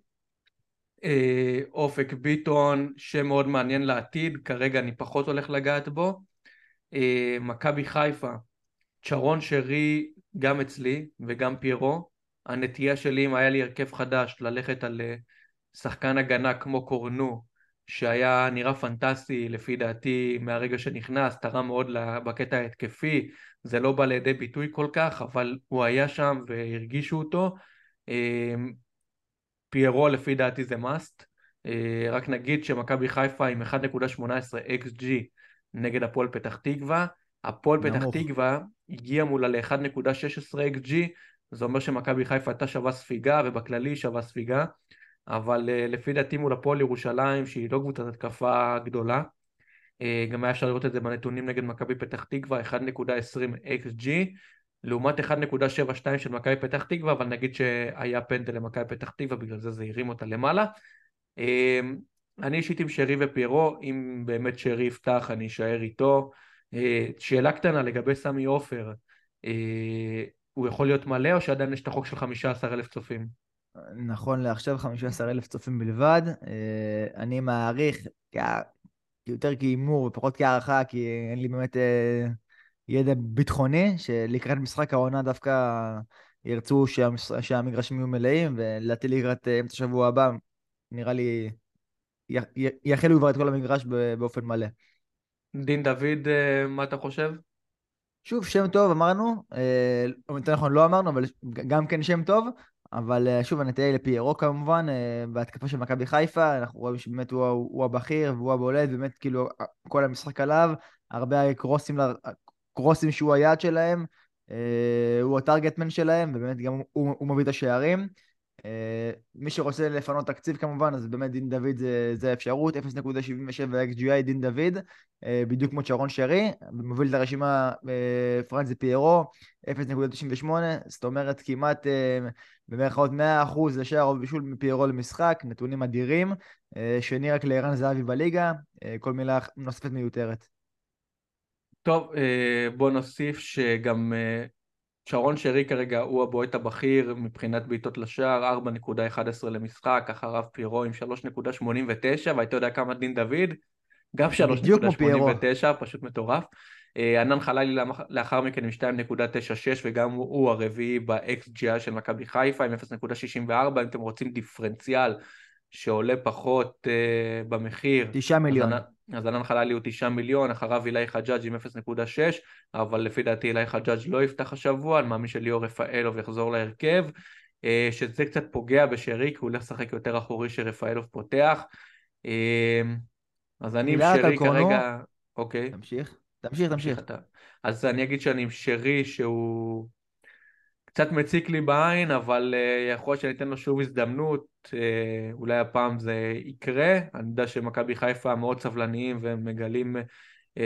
אופק ביטון, שם מאוד מעניין לעתיד, כרגע אני פחות הולך לגעת בו. אה, מכבי חיפה, צ'רון שרי גם אצלי וגם פיירו. הנטייה שלי אם היה לי הרכב חדש ללכת על אה, שחקן הגנה כמו קורנו שהיה נראה פנטסטי לפי דעתי מהרגע שנכנס, תרם מאוד בקטע ההתקפי, זה לא בא לידי ביטוי כל כך, אבל הוא היה שם והרגישו אותו. אה, פיירו לפי דעתי זה must. רק נגיד שמכבי חיפה עם 1.18 XG נגד הפועל פתח תקווה. הפועל פתח תקווה הגיע מולה ל-1.16 XG, זה אומר שמכבי חיפה הייתה שווה ספיגה, ובכללי שווה ספיגה, אבל uh, לפי דעתי מול הפועל ירושלים, שהיא לא קבוצת התקפה גדולה, uh, גם היה אפשר לראות את זה בנתונים נגד מכבי פתח תקווה, 1.20 XG, לעומת 1.72 של מכבי פתח תקווה, אבל נגיד שהיה פנדל למכבי פתח תקווה, בגלל זה זה הרים אותה למעלה. Uh, אני אישית עם שרי ופיירו, אם באמת שרי יפתח אני אשאר איתו. אה, שאלה קטנה לגבי סמי עופר, הוא יכול להיות מלא או שעדיין יש את החוק של 15 אלף צופים? נכון לעכשיו 15 אלף צופים בלבד. אה, אני מעריך יותר כהימור ופחות כהערכה, כי אין לי באמת ידע ביטחוני, שלקראת משחק העונה דווקא ירצו. שהמגרשים יהיו מלאים, ולדעתי לקראת אמצע השבוע הבא, נראה לי. יחלו כבר את כל המגרש באופן מלא. דין דוד, מה אתה חושב? שוב, שם טוב, אמרנו, אה, יותר נכון, לא אמרנו, אבל גם כן שם טוב, אבל אה, שוב, הנטייה היא לפיירו כמובן, אה, בהתקפה של מכבי חיפה, אנחנו רואים שבאמת הוא, הוא הבכיר והוא הבולט, באמת כאילו כל המשחק עליו, הרבה קרוסים, קרוסים שהוא היעד שלהם, הוא הטרגטמן שלהם, ובאמת גם הוא, הוא מביא את השערים. אה, מי שרוצה לפנות תקציב כמובן, אז באמת דין דוד זה, זה האפשרות, 0.77 XGI דין דוד, אה, בדיוק כמו צ'רון שרי, מוביל את הרשימה אה, פרנזי פיירו, 0.98, זאת אומרת כמעט במרכאות 100% לשער או בישול מפיירו למשחק, נתונים אדירים, שני רק לערן זהבי בליגה, כל מילה נוספת מיותרת. טוב, בוא נוסיף שגם שרון שרי כרגע הוא הבועט הבכיר מבחינת בעיטות לשער, 4.11 למשחק, אחריו פירו עם 3.89, והיית יודע כמה דין דוד? גם 3.89, פשוט מטורף. אה, ענן חלילי לאחר מכן עם 2.96 וגם הוא הרביעי ב-XGI של מכבי חיפה עם 0.64, אם אתם רוצים דיפרנציאל שעולה פחות uh, במחיר. 9 מיליון. אז ענן חללי הוא 9 מיליון, אחריו אילי חג'אג' עם 0.6, אבל לפי דעתי אילי חג'אג' לא יפתח השבוע, אני מאמין שליאור רפאלוב יחזור להרכב, uh, שזה קצת פוגע בשרי, כי הוא הולך לשחק יותר אחורי שרפאלוב פותח. Uh, אז אני עם שרי כרגע... אוקיי. תמשיך, תמשיך, תמשיך. אז אני אגיד שאני עם שרי שהוא... קצת מציק לי בעין, אבל uh, יכול להיות שאני אתן לו שוב הזדמנות, uh, אולי הפעם זה יקרה. אני יודע שמכבי חיפה מאוד סבלניים והם מגלים uh,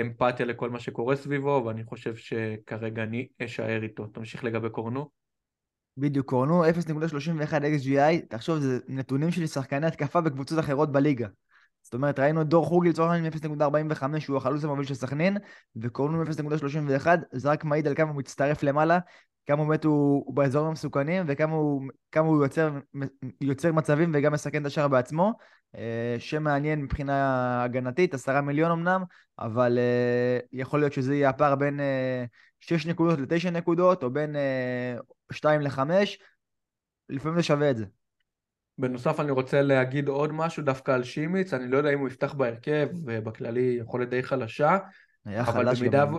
אמפתיה לכל מה שקורה סביבו, ואני חושב שכרגע אני אשאר איתו. תמשיך לגבי קורנו. בדיוק, קורנו 0.31 XGI, תחשוב, זה נתונים של שחקני התקפה בקבוצות אחרות בליגה. זאת אומרת, ראינו את דור חוגי לצורך העניין עם 0.45, הוא החלוץ המוביל של סכנין, וקורנו עם 0.31, זה רק מעיד על כמה הוא מצטרף למעלה, כמה באמת הוא, הוא באזורים המסוכנים וכמה הוא, הוא יוצר, יוצר מצבים וגם מסכן את השער בעצמו. אה, שם מעניין מבחינה הגנתית, עשרה מיליון אמנם, אבל אה, יכול להיות שזה יהיה הפער בין אה, שש נקודות לתשע נקודות, או בין שתיים לחמש, לפעמים זה שווה את זה. בנוסף אני רוצה להגיד עוד משהו דווקא על שימיץ, אני לא יודע אם הוא יפתח בהרכב, ובכללי יכולת די חלשה, אבל במידה, גם...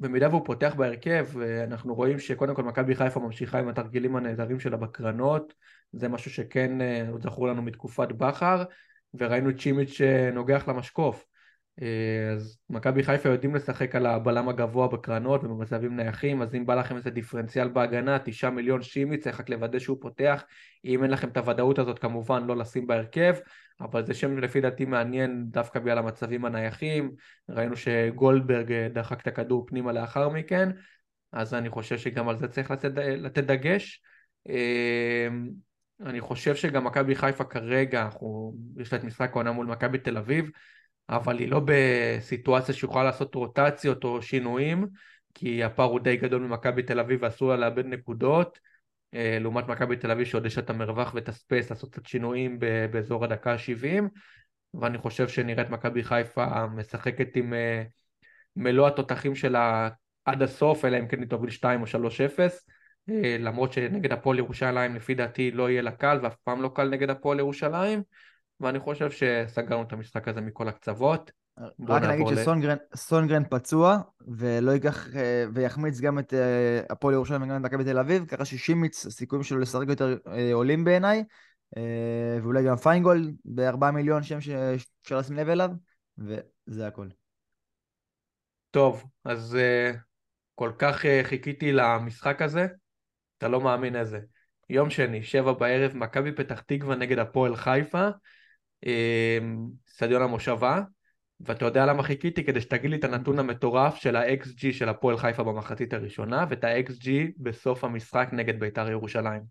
במידה והוא פותח בהרכב, אנחנו רואים שקודם כל מכבי חיפה ממשיכה עם התרגילים הנהדרים שלה בקרנות, זה משהו שכן אה, זכור לנו מתקופת בכר, וראינו צ'ימיץ' שנוגח למשקוף. אה, אז מכבי חיפה יודעים לשחק על הבלם הגבוה בקרנות ובמצבים נייחים, אז אם בא לכם איזה דיפרנציאל בהגנה, תשעה מיליון שימי, צריך רק לוודא שהוא פותח. אם אין לכם את הוודאות הזאת, כמובן לא לשים בהרכב, אבל זה שם לפי דעתי מעניין דווקא בגלל המצבים הנייחים. ראינו שגולדברג אה, דחק את הכדור פנימה לאחר מכן, אז אני חושב שגם על זה צריך לתת, לתת דגש. אה, אני חושב שגם מכבי חיפה כרגע, אנחנו, יש לה את משחק העונה מול מכבי תל אביב, אבל היא לא בסיטואציה שיכולה לעשות רוטציות או שינויים, כי הפער הוא די גדול ממכבי תל אביב ואסור לה לאבד נקודות, אה, לעומת מכבי תל אביב שעוד יש את המרווח ואת הספייס לעשות קצת שינויים באזור הדקה ה-70, ואני חושב שנראית מכבי חיפה משחקת עם אה, מלוא התותחים שלה עד הסוף, אלא אם כן היא תוביל 2 או 3-0. אה, למרות שנגד הפועל ירושלים לפי דעתי לא יהיה לה קל ואף פעם לא קל נגד הפועל ירושלים ואני חושב שסגרנו את המשחק הזה מכל הקצוות. רק נגיד שסונגרן פצוע, ולא ייקח, אה, ויחמיץ גם את אה, הפועל ירושלים וגם את מכבי תל אביב, ככה ששימיץ, הסיכויים שלו לשחק יותר אה, עולים בעיניי, ואולי גם פיינגול בארבעה מיליון שם שאפשר לשים לב אליו, וזה הכל. טוב, אז כל כך חיכיתי למשחק הזה, אתה לא מאמין איזה. יום שני, שבע בערב, מכבי פתח תקווה נגד הפועל חיפה. סטדיון המושבה, ואתה יודע למה חיכיתי? כדי שתגיד לי את הנתון המטורף של ה-XG של הפועל חיפה במחצית הראשונה, ואת ה-XG בסוף המשחק נגד בית"ר ירושלים.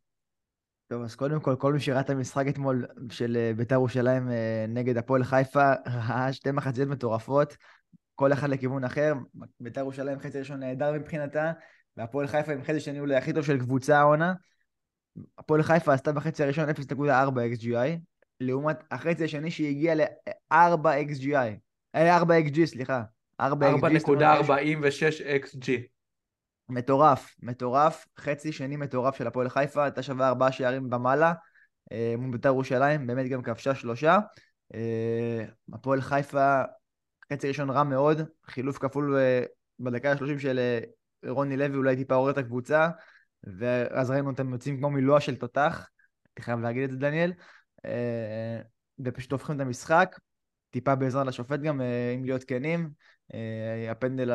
טוב, אז קודם כל, כל מי שראה את המשחק אתמול של אה, בית"ר ירושלים אה, נגד הפועל חיפה, [LAUGHS] ראה שתי מחציות מטורפות, כל אחד לכיוון אחר. בית"ר ירושלים חצי ראשון נהדר מבחינתה, והפועל חיפה עם חצי שני אולי הכי טוב של קבוצה העונה. הפועל חיפה עשתה בחצי הראשון 0.4 XGI, לעומת החצי השני שהגיע ל-4 XGI. 4 XG, סליחה. 4.46 XG. מטורף, מטורף, חצי שני מטורף של הפועל חיפה, הייתה שווה ארבעה שערים במעלה, אה, מול בית"ר ירושלים, באמת גם כבשה שלושה. אה, הפועל חיפה, חצי ראשון רע מאוד, חילוף כפול אה, בדקה ה-30 של רוני לוי, אולי טיפה עורר את הקבוצה, ואז ראינו אותם יוצאים כמו מילואה של תותח, אני חייב להגיד את זה דניאל, ופשוט הופכים את המשחק, טיפה בעזרה לשופט גם, אם להיות כנים. הפנדל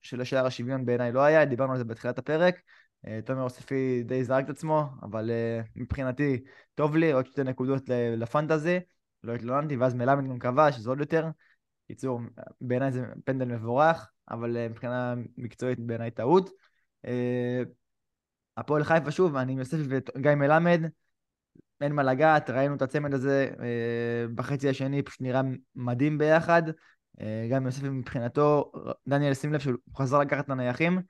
של השער השוויון בעיניי לא היה, דיברנו על זה בתחילת הפרק. אה, תומר אוספי די זרק את עצמו, אבל אה, מבחינתי טוב לי, עוד שתי נקודות לפנטזי, לא התלוננתי, ואז מלמד גם קבע שזה עוד יותר. קיצור, בעיניי זה פנדל מבורך, אבל אה, מבחינה מקצועית בעיניי טעות. הפועל חיפה שוב, אני עם יוסף וגיא מלמד, אין מה לגעת, ראינו את הצמד הזה בחצי השני, פשוט נראה מדהים ביחד. גם יוסף מבחינתו, דניאל שים לב שהוא חזר לקחת את הנייחים.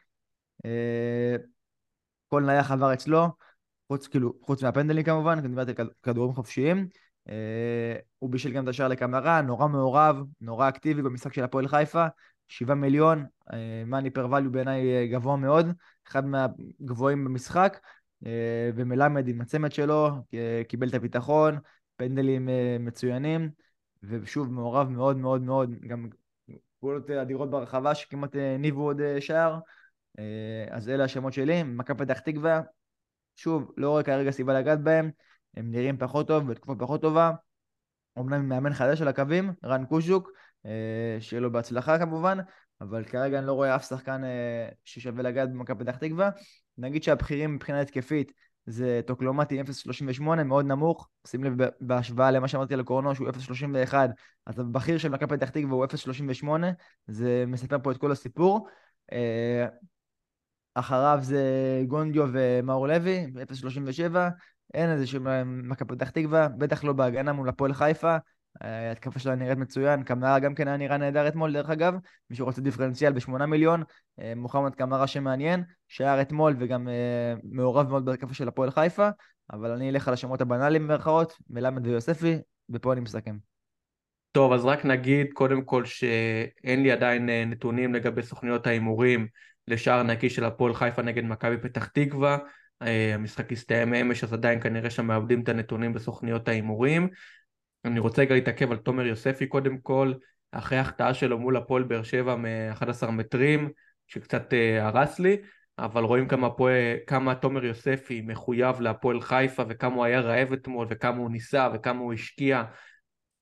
כל נייח עבר אצלו, חוץ, כאילו, חוץ מהפנדלים כמובן, דיברתי על כדורים חופשיים. אה, הוא בישל גם את השער לקמרה, נורא מעורב, נורא אקטיבי במשחק של הפועל חיפה. שבעה מיליון, מאני פר ואליו בעיניי אה, גבוה מאוד, אחד מהגבוהים במשחק, אה, ומלמד עם הצמד שלו, אה, קיבל את הביטחון, פנדלים אה, מצוינים, ושוב מעורב מאוד מאוד מאוד, גם פעולות אדירות ברחבה שכמעט הניבו עוד שער. אה, אז אלה השמות שלי, מכבי פתח תקווה, שוב, לא רואה כרגע סיבה לגעת בהם, הם נראים פחות טוב בתקופה פחות טובה. אומנם מאמן חדש של הקווים, רן קושוק, אה, שיהיה לו בהצלחה כמובן, אבל כרגע אני לא רואה אף שחקן אה, ששווה לגעת במכבי פתח תקווה. נגיד שהבכירים מבחינה התקפית זה טוקלומטי 0.38, מאוד נמוך, שים לב בהשוואה למה שאמרתי על קורנו שהוא 0.31, אז הבכיר של מכבי פתח תקווה הוא 0.38, זה מספר פה את כל הסיפור. אחריו זה גונדיו ומאור לוי, 0.37, אין איזה שהוא מכבי פתח תקווה, בטח לא בהגנה מול הפועל חיפה, ההתקפה שלה נראית מצוין, קמרה גם כן היה נראה נהדר אתמול דרך אגב, מי שרוצה דיפרנציאל ב-8 מיליון, אה, מוחמד קמרה שמעניין, שער אתמול וגם אה, מעורב מאוד בהתקפה של הפועל חיפה, אבל אני אלך על השמות הבנאליים במרכאות, מלמד ויוספי, ופה אני מסכם. טוב, אז רק נגיד קודם כל שאין לי עדיין אה, נתונים לגבי סוכניות ההימורים לשער נקי של הפועל חיפה נגד מכבי פתח תקווה, אה, המשחק הסתיים אמש אז עדיין כנראה שם מאבדים את הנתונים בסוכניות ההימורים. אני רוצה רגע להתעכב על תומר יוספי קודם כל, אחרי ההחטאה שלו מול הפועל באר שבע מ-11 מטרים, שקצת אה, הרס לי, אבל רואים כמה, פועל, כמה תומר יוספי מחויב להפועל חיפה וכמה הוא היה רעב אתמול וכמה הוא ניסה וכמה הוא השקיע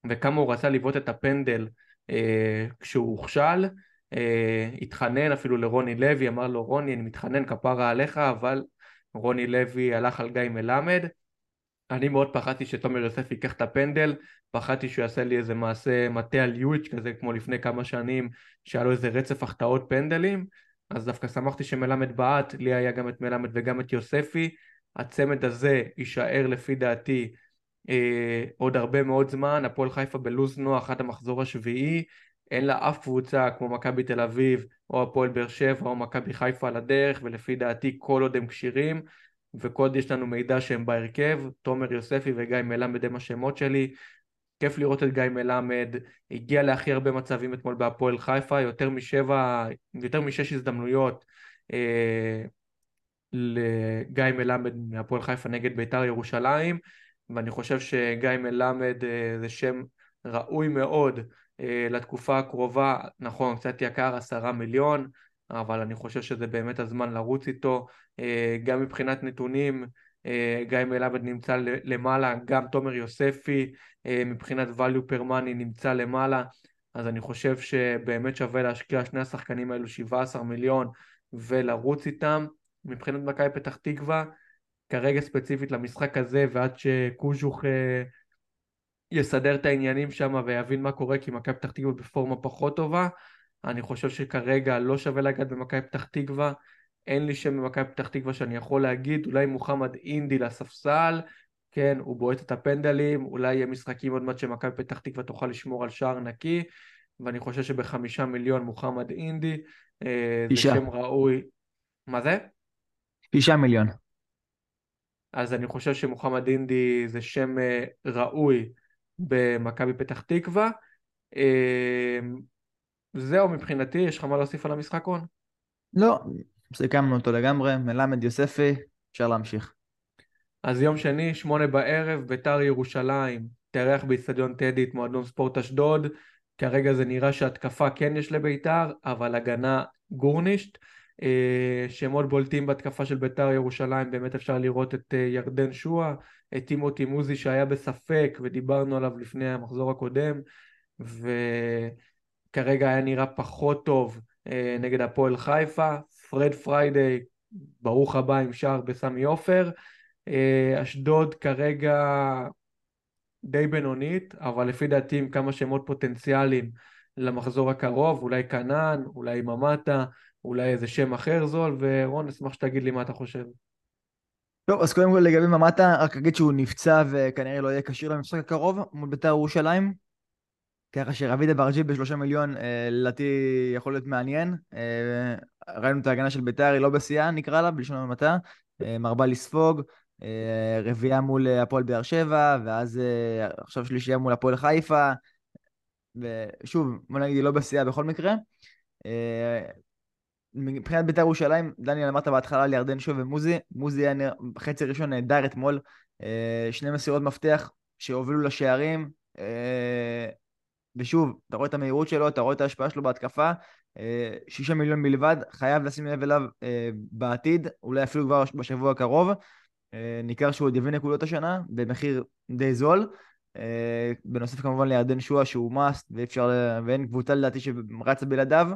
וכמה הוא רצה לבעוט את הפנדל אה, כשהוא הוכשל. אה, התחנן אפילו לרוני לוי, אמר לו רוני אני מתחנן כפרה עליך, אבל רוני לוי הלך על גיא מלמד. אני מאוד פחדתי שתומר יוסף ייקח את הפנדל, פחדתי שהוא יעשה לי איזה מעשה מטה על יואיץ' כזה כמו לפני כמה שנים, שהיה לו איזה רצף החטאות פנדלים, אז דווקא שמחתי שמלמד בעט, לי היה גם את מלמד וגם את יוספי, הצמד הזה יישאר לפי דעתי אה, עוד הרבה מאוד זמן, הפועל חיפה בלוז נוח עד המחזור השביעי, אין לה אף קבוצה כמו מכבי תל אביב או הפועל באר שבע או מכבי חיפה על הדרך ולפי דעתי כל עוד הם כשירים וכל עוד יש לנו מידע שהם בהרכב, תומר יוספי וגיא מלמד הם השמות שלי. כיף לראות את גיא מלמד, הגיע להכי הרבה מצבים אתמול בהפועל חיפה, יותר משבע, יותר משש הזדמנויות אה, לגיא מלמד מהפועל חיפה נגד בית"ר ירושלים ואני חושב שגיא מלמד אה, זה שם ראוי מאוד אה, לתקופה הקרובה, נכון, קצת יקר, עשרה מיליון, אבל אני חושב שזה באמת הזמן לרוץ איתו, אה, גם מבחינת נתונים, אה, גיא מלמד נמצא למעלה, גם תומר יוספי מבחינת value per money נמצא למעלה, אז אני חושב שבאמת שווה להשקיע שני השחקנים האלו 17 מיליון ולרוץ איתם. מבחינת מכבי פתח תקווה, כרגע ספציפית למשחק הזה ועד שקוז'וך יסדר את העניינים שם ויבין מה קורה כי מכבי פתח תקווה בפורמה פחות טובה אני חושב שכרגע לא שווה לגעת במכבי פתח תקווה. אין לי שם במכבי פתח תקווה שאני יכול להגיד אולי מוחמד אינדי לספסל. כן הוא בועט את הפנדלים אולי יהיה משחקים עוד מעט שמכבי פתח תקווה תוכל לשמור על שער נקי. ואני חושב שבחמישה מיליון מוחמד אינדי אה, זה שם ראוי. מה זה? תשעה מיליון. אז אני חושב שמוחמד אינדי זה שם אה, ראוי במכבי פתח תקווה. זהו מבחינתי, יש לך מה להוסיף על המשחק רון? לא, סיכמנו אותו לגמרי, מלמד יוספי, אפשר להמשיך. אז יום שני, שמונה בערב, ביתר ירושלים, תארח באיצטדיון טדי את מועדון ספורט אשדוד. כרגע זה נראה שהתקפה כן יש לביתר, אבל הגנה גורנישט. אה, שמות בולטים בהתקפה של ביתר ירושלים, באמת אפשר לראות את אה, ירדן שואה, את טימותי מוזי שהיה בספק ודיברנו עליו לפני המחזור הקודם, וכרגע היה נראה פחות טוב אה, נגד הפועל חיפה, פרד פריידי, ברוך הבא עם שער בסמי עופר, אשדוד כרגע די בינונית, אבל לפי דעתי עם כמה שמות פוטנציאליים למחזור הקרוב, אולי כנען, אולי ממטה, אולי איזה שם אחר זול, ורון, אשמח שתגיד לי מה אתה חושב. טוב, אז קודם כל לגבי ממטה, רק אגיד שהוא נפצע וכנראה לא יהיה כשיר למשחק הקרוב מול בית"ר ירושלים. ככה שרביד אברג'י בשלושה מיליון, אה, לדעתי יכול להיות מעניין. אה, ראינו את ההגנה של בית"ר, היא לא בשיאה, נקרא לה, בלשון המעטה. אה, מרבה לספוג, רביעייה מול הפועל באר שבע, ואז עכשיו שלישייה מול הפועל חיפה. ושוב, בוא נגיד, היא לא בשיאה בכל מקרה. מבחינת בית"ר ירושלים, דניאל אמרת בהתחלה על ירדן שוב ומוזי, מוזי היה בחצי הראשון נהדר אתמול, שני מסירות מפתח שהובילו לשערים, ושוב, אתה רואה את המהירות שלו, אתה רואה את ההשפעה שלו בהתקפה, אה, שישה מיליון בלבד, חייב לשים לב אליו בעתיד, אולי אפילו כבר בשבוע הקרוב, ניכר שהוא עוד יביא נקודות השנה, במחיר די זול. בנוסף כמובן לירדן שואה שהוא מאסט ואין קבוצה לדעתי שרצה בלעדיו.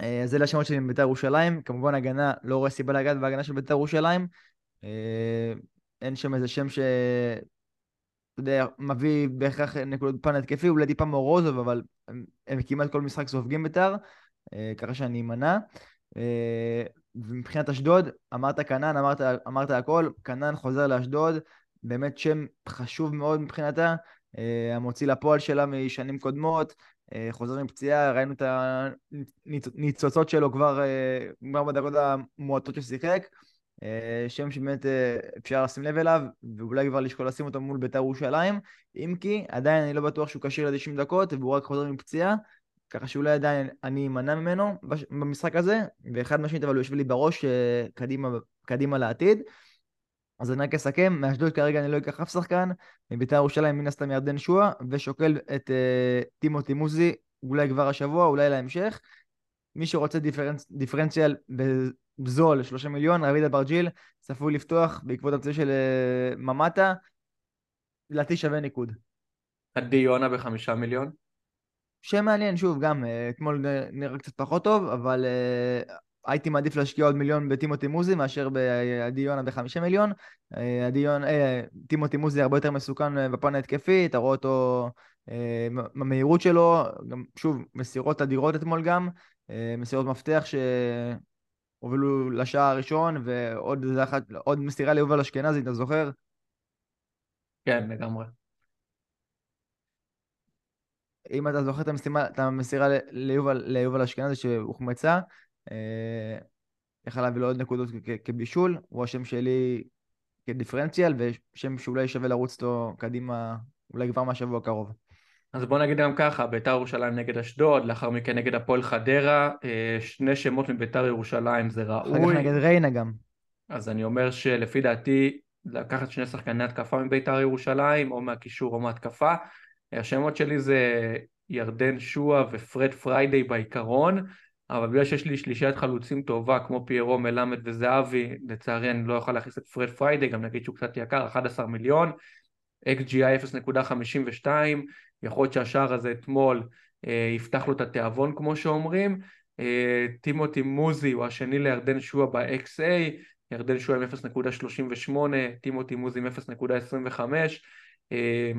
אה, זה לשמות שלי מבית"ר ירושלים, כמובן הגנה, לא רואה סיבה לגעת בהגנה של בית"ר ירושלים. אה, אין שם איזה שם ש... יודע, מביא בהכרח נקודות פן התקפי, אולי טיפה מורוזוב, אבל הם, הם כמעט כל משחק סופגים בית"ר, אה, ככה שאני אמנע. ומבחינת אשדוד, אמרת כנן, אמרת, אמרת הכל, כנן חוזר לאשדוד, באמת שם חשוב מאוד מבחינתה, המוציא לפועל שלה משנים קודמות, אה, חוזר מפציעה, ראינו את הניצוצות שלו כבר, אה, כבר בדקות המועטות ששיחק. אה, שם שבאמת אפשר לשים לב אליו, ואולי כבר לשקול לשים אותו מול בית"ר ירושלים, אם כי עדיין אני לא בטוח שהוא כשיר ל-90 דקות, והוא רק חוזר מפציעה, ככה שאולי עדיין אני אמנע ממנו במשחק הזה, ואחד מהשנית אבל הוא יושב לי בראש קדימה, קדימה לעתיד. אז אני רק אסכם, מאשדוד כרגע אני לא אקח אף שחקן, מביתר ירושלים מן הסתם ירדן שואה, ושוקל את uh, טימותי מוזי, אולי כבר השבוע, אולי להמשך. מי שרוצה דיפרנצ... דיפרנציאל בזול, שלושה מיליון, רביד אברג'יל, צפוי לפתוח בעקבות הפציעה של uh, ממטה, לדעתי שווה ניקוד. עדי יונה בחמישה מיליון? שם מעניין, שוב, גם uh, אתמול נראה קצת פחות טוב, אבל uh, הייתי מעדיף להשקיע עוד מיליון בטימותי מוזי מאשר בעדי יונה בחמישה מיליון. אה, עדי יונה, אה, טימותי מוזי הרבה יותר מסוכן אה, בפן ההתקפי, אתה רואה אותו במהירות שלו, גם שוב, מסירות אדירות אתמול גם, מסירות מפתח שהובילו לשער הראשון, ועוד אחת, מסירה ליובל אשכנזי, אתה זוכר? כן, לגמרי. אם אתה זוכר את המשימה, את המסירה ליובל, ליובל אשכנזי שהוחמצה, אה, יכל להביא לו עוד נקודות כבישול, הוא השם שלי כדיפרנציאל, ושם שאולי שווה לרוץ אותו קדימה, אולי כבר מהשבוע הקרוב. אז בוא נגיד גם ככה, ביתר ירושלים נגד אשדוד, לאחר מכן נגד הפועל חדרה, אה, שני שמות מביתר ירושלים זה ראוי. אחר כך נגד ריינה גם. אז אני אומר שלפי דעתי, לקחת שני שחקני התקפה מביתר ירושלים, או מהקישור או מהתקפה. השמות שלי זה ירדן שואה ופרד פריידי בעיקרון. אבל בגלל שיש לי שלישיית חלוצים טובה כמו פיירו, מלמד וזהבי, לצערי אני לא יכול להכניס את פרד פריידי, גם נגיד שהוא קצת יקר, 11 מיליון, XGI 0.52, יכול להיות שהשער הזה אתמול אה, יפתח לו את התיאבון כמו שאומרים, אה, טימותי מוזי הוא השני לירדן שואה ב-XA, ירדן שואה עם 0.38, טימותי מוזי עם 0.25, אה,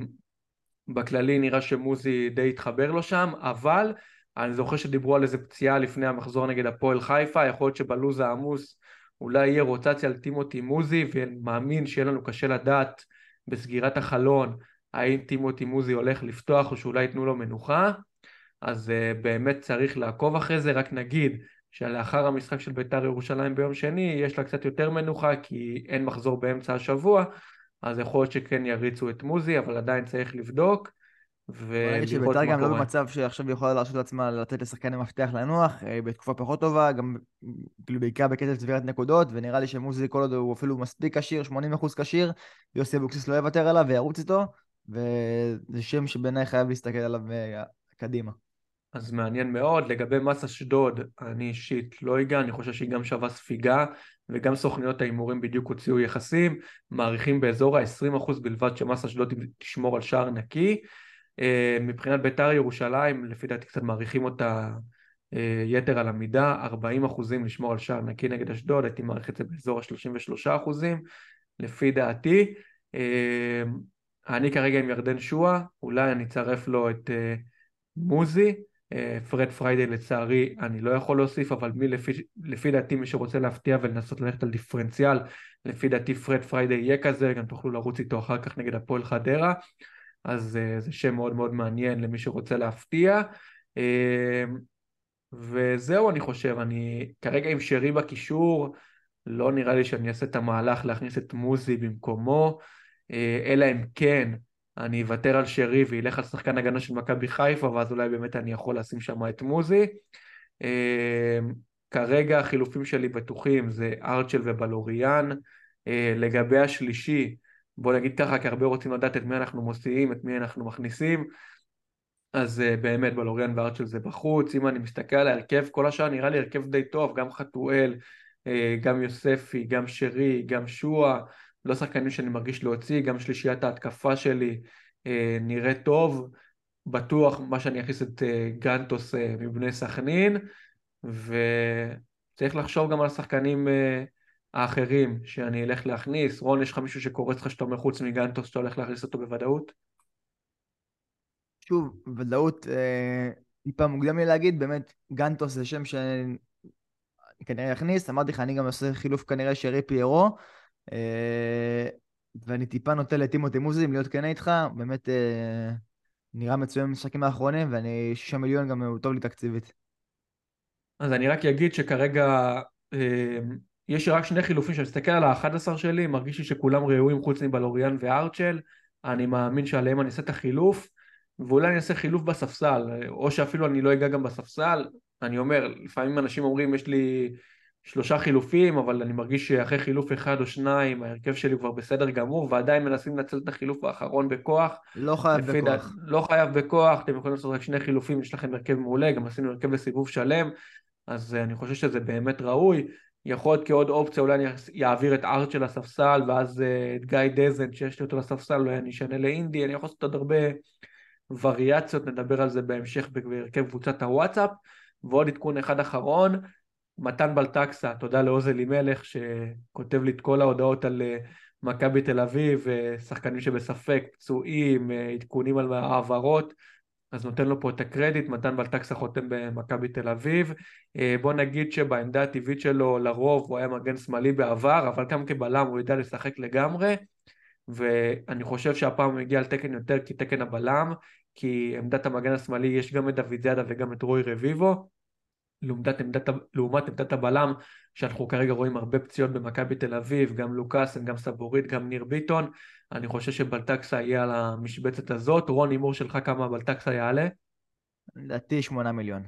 בכללי נראה שמוזי די התחבר לו שם, אבל אני זוכר שדיברו על איזה פציעה לפני המחזור נגד הפועל חיפה, יכול להיות שבלוז העמוס אולי יהיה רוטציה על טימותי מוזי, ומאמין שיהיה לנו קשה לדעת בסגירת החלון האם טימותי מוזי הולך לפתוח או שאולי ייתנו לו מנוחה, אז uh, באמת צריך לעקוב אחרי זה, רק נגיד שלאחר המשחק של בית"ר ירושלים ביום שני יש לה קצת יותר מנוחה כי אין מחזור באמצע השבוע, אז יכול להיות שכן יריצו את מוזי, אבל עדיין צריך לבדוק. ולראות שביתר מה גם לא קורה. במצב שעכשיו היא יכולה להרשות לעצמה לתת לשחקני מפתח לנוח, היא בתקופה פחות טובה, גם כאילו בעיקר בקטע צבירת נקודות, ונראה לי שמוזי כל עוד הוא אפילו מספיק כשיר, 80% כשיר, יוסי אבוקסיס לא יוותר עליו וירוץ איתו, וזה שם שבעיניי חייב להסתכל עליו אה, קדימה. אז מעניין מאוד. לגבי מס אשדוד, אני אישית לא אגע, אני חושב שהיא גם שווה ספיגה, וגם סוכניות ההימורים בדיוק הוציאו יחסים, מעריכים באזור ה-20% בלבד שמס אשדוד תשמור על שער נקי. אה, מבחינת בית"ר ירושלים, לפי דעתי קצת מעריכים אותה אה, יתר על המידה, 40 אחוזים לשמור על שער נקי נגד אשדוד, הייתי מעריך את זה באזור ה-33 אחוזים, לפי דעתי. אני כרגע עם ירדן שואה, אולי אני אצרף לו את אה, מוזי, אה, פרד פריידי לצערי אני לא יכול להוסיף, אבל מי לפי, לפי דעתי מי שרוצה להפתיע ולנסות ללכת על דיפרנציאל, לפי דעתי פרד פריידי יהיה כזה, גם תוכלו לרוץ איתו אחר כך נגד הפועל חדרה, אז uh, זה שם מאוד מאוד מעניין למי שרוצה להפתיע. Uh, וזהו אני חושב, אני כרגע עם שרי בקישור, לא נראה לי שאני אעשה את המהלך להכניס את מוזי במקומו, uh, אלא אם כן אני אוותר על שרי וילך על שחקן הגנה של מכבי חיפה, ואז אולי באמת אני יכול לשים שם את מוזי. Uh, כרגע החילופים שלי בטוחים זה ארצ'ל ובלוריאן. Uh, לגבי השלישי, בוא נגיד ככה, כי הרבה רוצים לדעת את מי אנחנו מוציאים, את מי אנחנו מכניסים, אז באמת בלוריאן וארצ'ל זה בחוץ, אם אני מסתכל על ההרכב, כל השאר נראה לי הרכב די טוב, גם חתואל, גם יוספי, גם שרי, גם שועה, לא שחקנים שאני מרגיש להוציא, גם שלישיית ההתקפה שלי uh, נראה טוב, בטוח מה שאני אכניס את uh, גנטוס uh, מבני סכנין, וצריך לחשוב גם על השחקנים האחרים שאני אלך להכניס? רון, יש לך מישהו שקורץ לך שאתה אומר חוץ מגנטוס שאתה הולך להכניס אותו בוודאות? שוב, ודאות אה, טיפה מוקדם לי להגיד, באמת גנטוס זה שם שאני כנראה אכניס, אמרתי לך, אני גם עושה חילוף כנראה שרי פיירו, אה, ואני טיפה נוטה לטימותי מוזים, להיות כן איתך, באמת אה, נראה מצוין במשחקים האחרונים, ואני שישה מיליון גם הוא טוב לי תקציבית. אז אני רק אגיד שכרגע אה, יש רק שני חילופים, כשאני מסתכל על ה-11 שלי, מרגיש לי שכולם ראויים חוץ מבלוריאן וארצ'ל, אני מאמין שעליהם אני אעשה את החילוף, ואולי אני אעשה חילוף בספסל, או שאפילו אני לא אגע גם בספסל, אני אומר, לפעמים אנשים אומרים יש לי שלושה חילופים, אבל אני מרגיש שאחרי חילוף אחד או שניים, ההרכב שלי כבר בסדר גמור, ועדיין מנסים לנצל את החילוף האחרון בכוח. לא חייב בכוח. דעת, לא חייב בכוח, אתם יכולים לעשות רק שני חילופים, יש לכם הרכב מעולה, גם עשינו הרכב לסיבוב שלם, אז אני חושב שזה באמת ראוי. יכול להיות כעוד אופציה, אולי אני אעביר את ארצ'ל לספסל, ואז את גיא דזן, שיש לי אותו לספסל, אולי אני אשנה לאינדי, אני יכול לעשות עוד הרבה וריאציות, נדבר על זה בהמשך בהרכב קבוצת הוואטסאפ. ועוד עדכון אחד אחרון, מתן בלטקסה, תודה לעוז אלימלך שכותב לי את כל ההודעות על מכבי תל אביב, שחקנים שבספק, פצועים, עדכונים על העברות. אז נותן לו פה את הקרדיט, מתן בלטקסה חותם במכבי תל אביב. בוא נגיד שבעמדה הטבעית שלו לרוב הוא היה מגן שמאלי בעבר, אבל גם כבלם הוא ידע לשחק לגמרי, ואני חושב שהפעם הוא הגיע על תקן יותר כתקן הבלם, כי עמדת המגן השמאלי יש גם את דוד זאדה וגם את רוי רביבו, לעומת עמדת, לעומת עמדת הבלם, שאנחנו כרגע רואים הרבה פציעות במכבי תל אביב, גם לוקאסן, גם סבורית, גם ניר ביטון, אני חושב שבלטקסה יהיה על המשבצת הזאת. רון, הימור שלך כמה בלטקסה יעלה? לדעתי שמונה מיליון.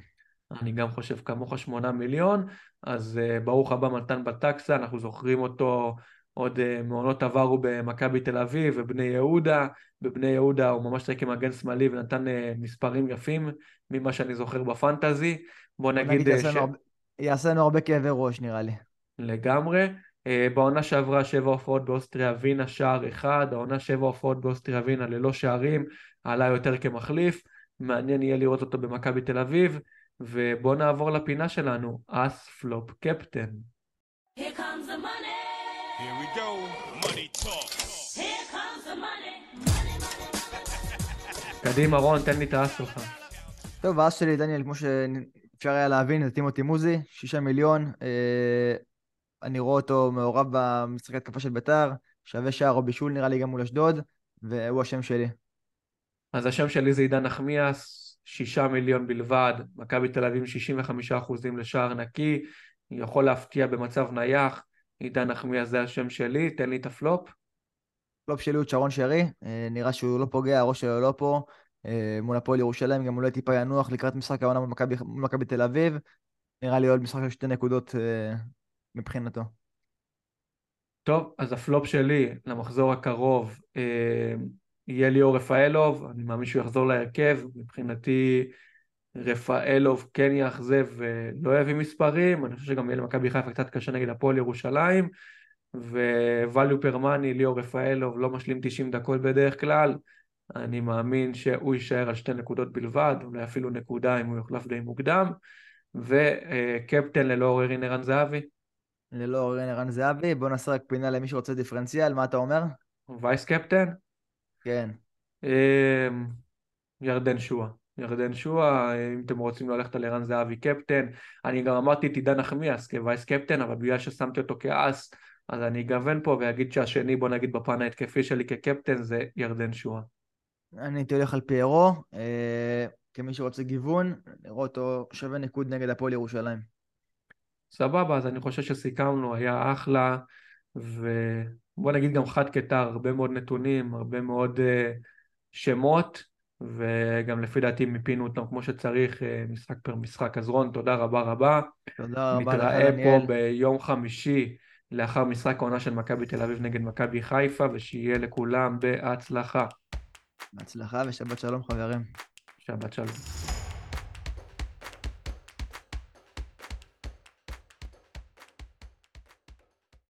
אני גם חושב כמוך שמונה מיליון, אז uh, ברוך הבא מתן בלטקסה, אנחנו זוכרים אותו עוד uh, מעונות עברו במכבי תל אביב ובני יהודה, בבני יהודה הוא ממש שיחק עם מגן שמאלי ונתן uh, מספרים יפים ממה שאני זוכר בפנטזי. בוא נגיד... נגיד יעשה, ש... הרבה, יעשה לנו הרבה כאבי ראש נראה לי. לגמרי. Uh, בעונה שעברה שבע הופעות באוסטריה ווינה שער אחד, העונה שבע הופעות באוסטריה ווינה ללא שערים, עלה יותר כמחליף, מעניין יהיה לראות אותו במכבי תל אביב, ובואו נעבור לפינה שלנו, אס פלופ קפטן. קדימה רון, תן לי את האס שלך. טוב, האס שלי, דניאל, כמו שאפשר היה להבין, זה טימותי מוזי, שישה מיליון. אה, אני רואה אותו מעורב במשחקי התקפה של ביתר, שווה שער או בישול נראה לי גם מול אשדוד, והוא השם שלי. אז השם שלי זה עידן נחמיאס, שישה מיליון בלבד, מכבי תל אביב 65 אחוזים לשער נקי, יכול להפתיע במצב נייח, עידן נחמיאס זה השם שלי, תן לי את הפלופ. הפלופ שלי הוא צ'רון שרי, נראה שהוא לא פוגע, הראש שלו לא פה, אה, מול הפועל ירושלים, גם אולי טיפה ינוח לקראת משחק העונה מול מכבי- תל אביב. נראה לי עוד משחק של שתי נקודות אה, מבחינתו. טוב, אז הפלופ שלי למחזור הקרוב אה, יהיה ליאור רפאלוב, אני מאמין שהוא יחזור להרכב, מבחינתי רפאלוב כן יאכזב ולא יביא מספרים, אני חושב שגם יהיה למכבי חיפה קצת קשה נגד הפועל ירושלים, per money ליאור רפאלוב לא משלים 90 דקות בדרך כלל, אני מאמין שהוא יישאר על שתי נקודות בלבד, אולי אפילו נקודה אם הוא יוחלף די מוקדם, וקפטן ללא עוררין ערן זהבי, ללא אורן ערן זהבי, בוא נעשה רק פינה למי שרוצה דיפרנציאל, מה אתה אומר? וייס קפטן, כן. אמ, ירדן שואה. ירדן שואה, אם אתם רוצים ללכת על ערן זהבי קפטן, אני גם אמרתי את עידן נחמיאס כווייס קפטן, אבל בגלל ששמתי אותו כאס, אז אני אגוון פה ואגיד שהשני, בוא נגיד בפן ההתקפי שלי כקפטן, זה ירדן שואה. אני הייתי הולך על פיירו, אה, כמי שרוצה גיוון, לראות אותו שווה ניקוד נגד הפועל ירושלים. סבבה, אז אני חושב שסיכמנו, היה אחלה, ובוא נגיד גם חד כתר, הרבה מאוד נתונים, הרבה מאוד uh, שמות, וגם לפי דעתי מיפינו אותם כמו שצריך, uh, משחק פר משחק. אז רון, תודה רבה רבה. תודה רבה לך, נתראה דניאל. פה ביום חמישי לאחר משחק העונה של מכבי תל אביב נגד מכבי חיפה, ושיהיה לכולם בהצלחה. בהצלחה ושבת שלום חברים. שבת שלום.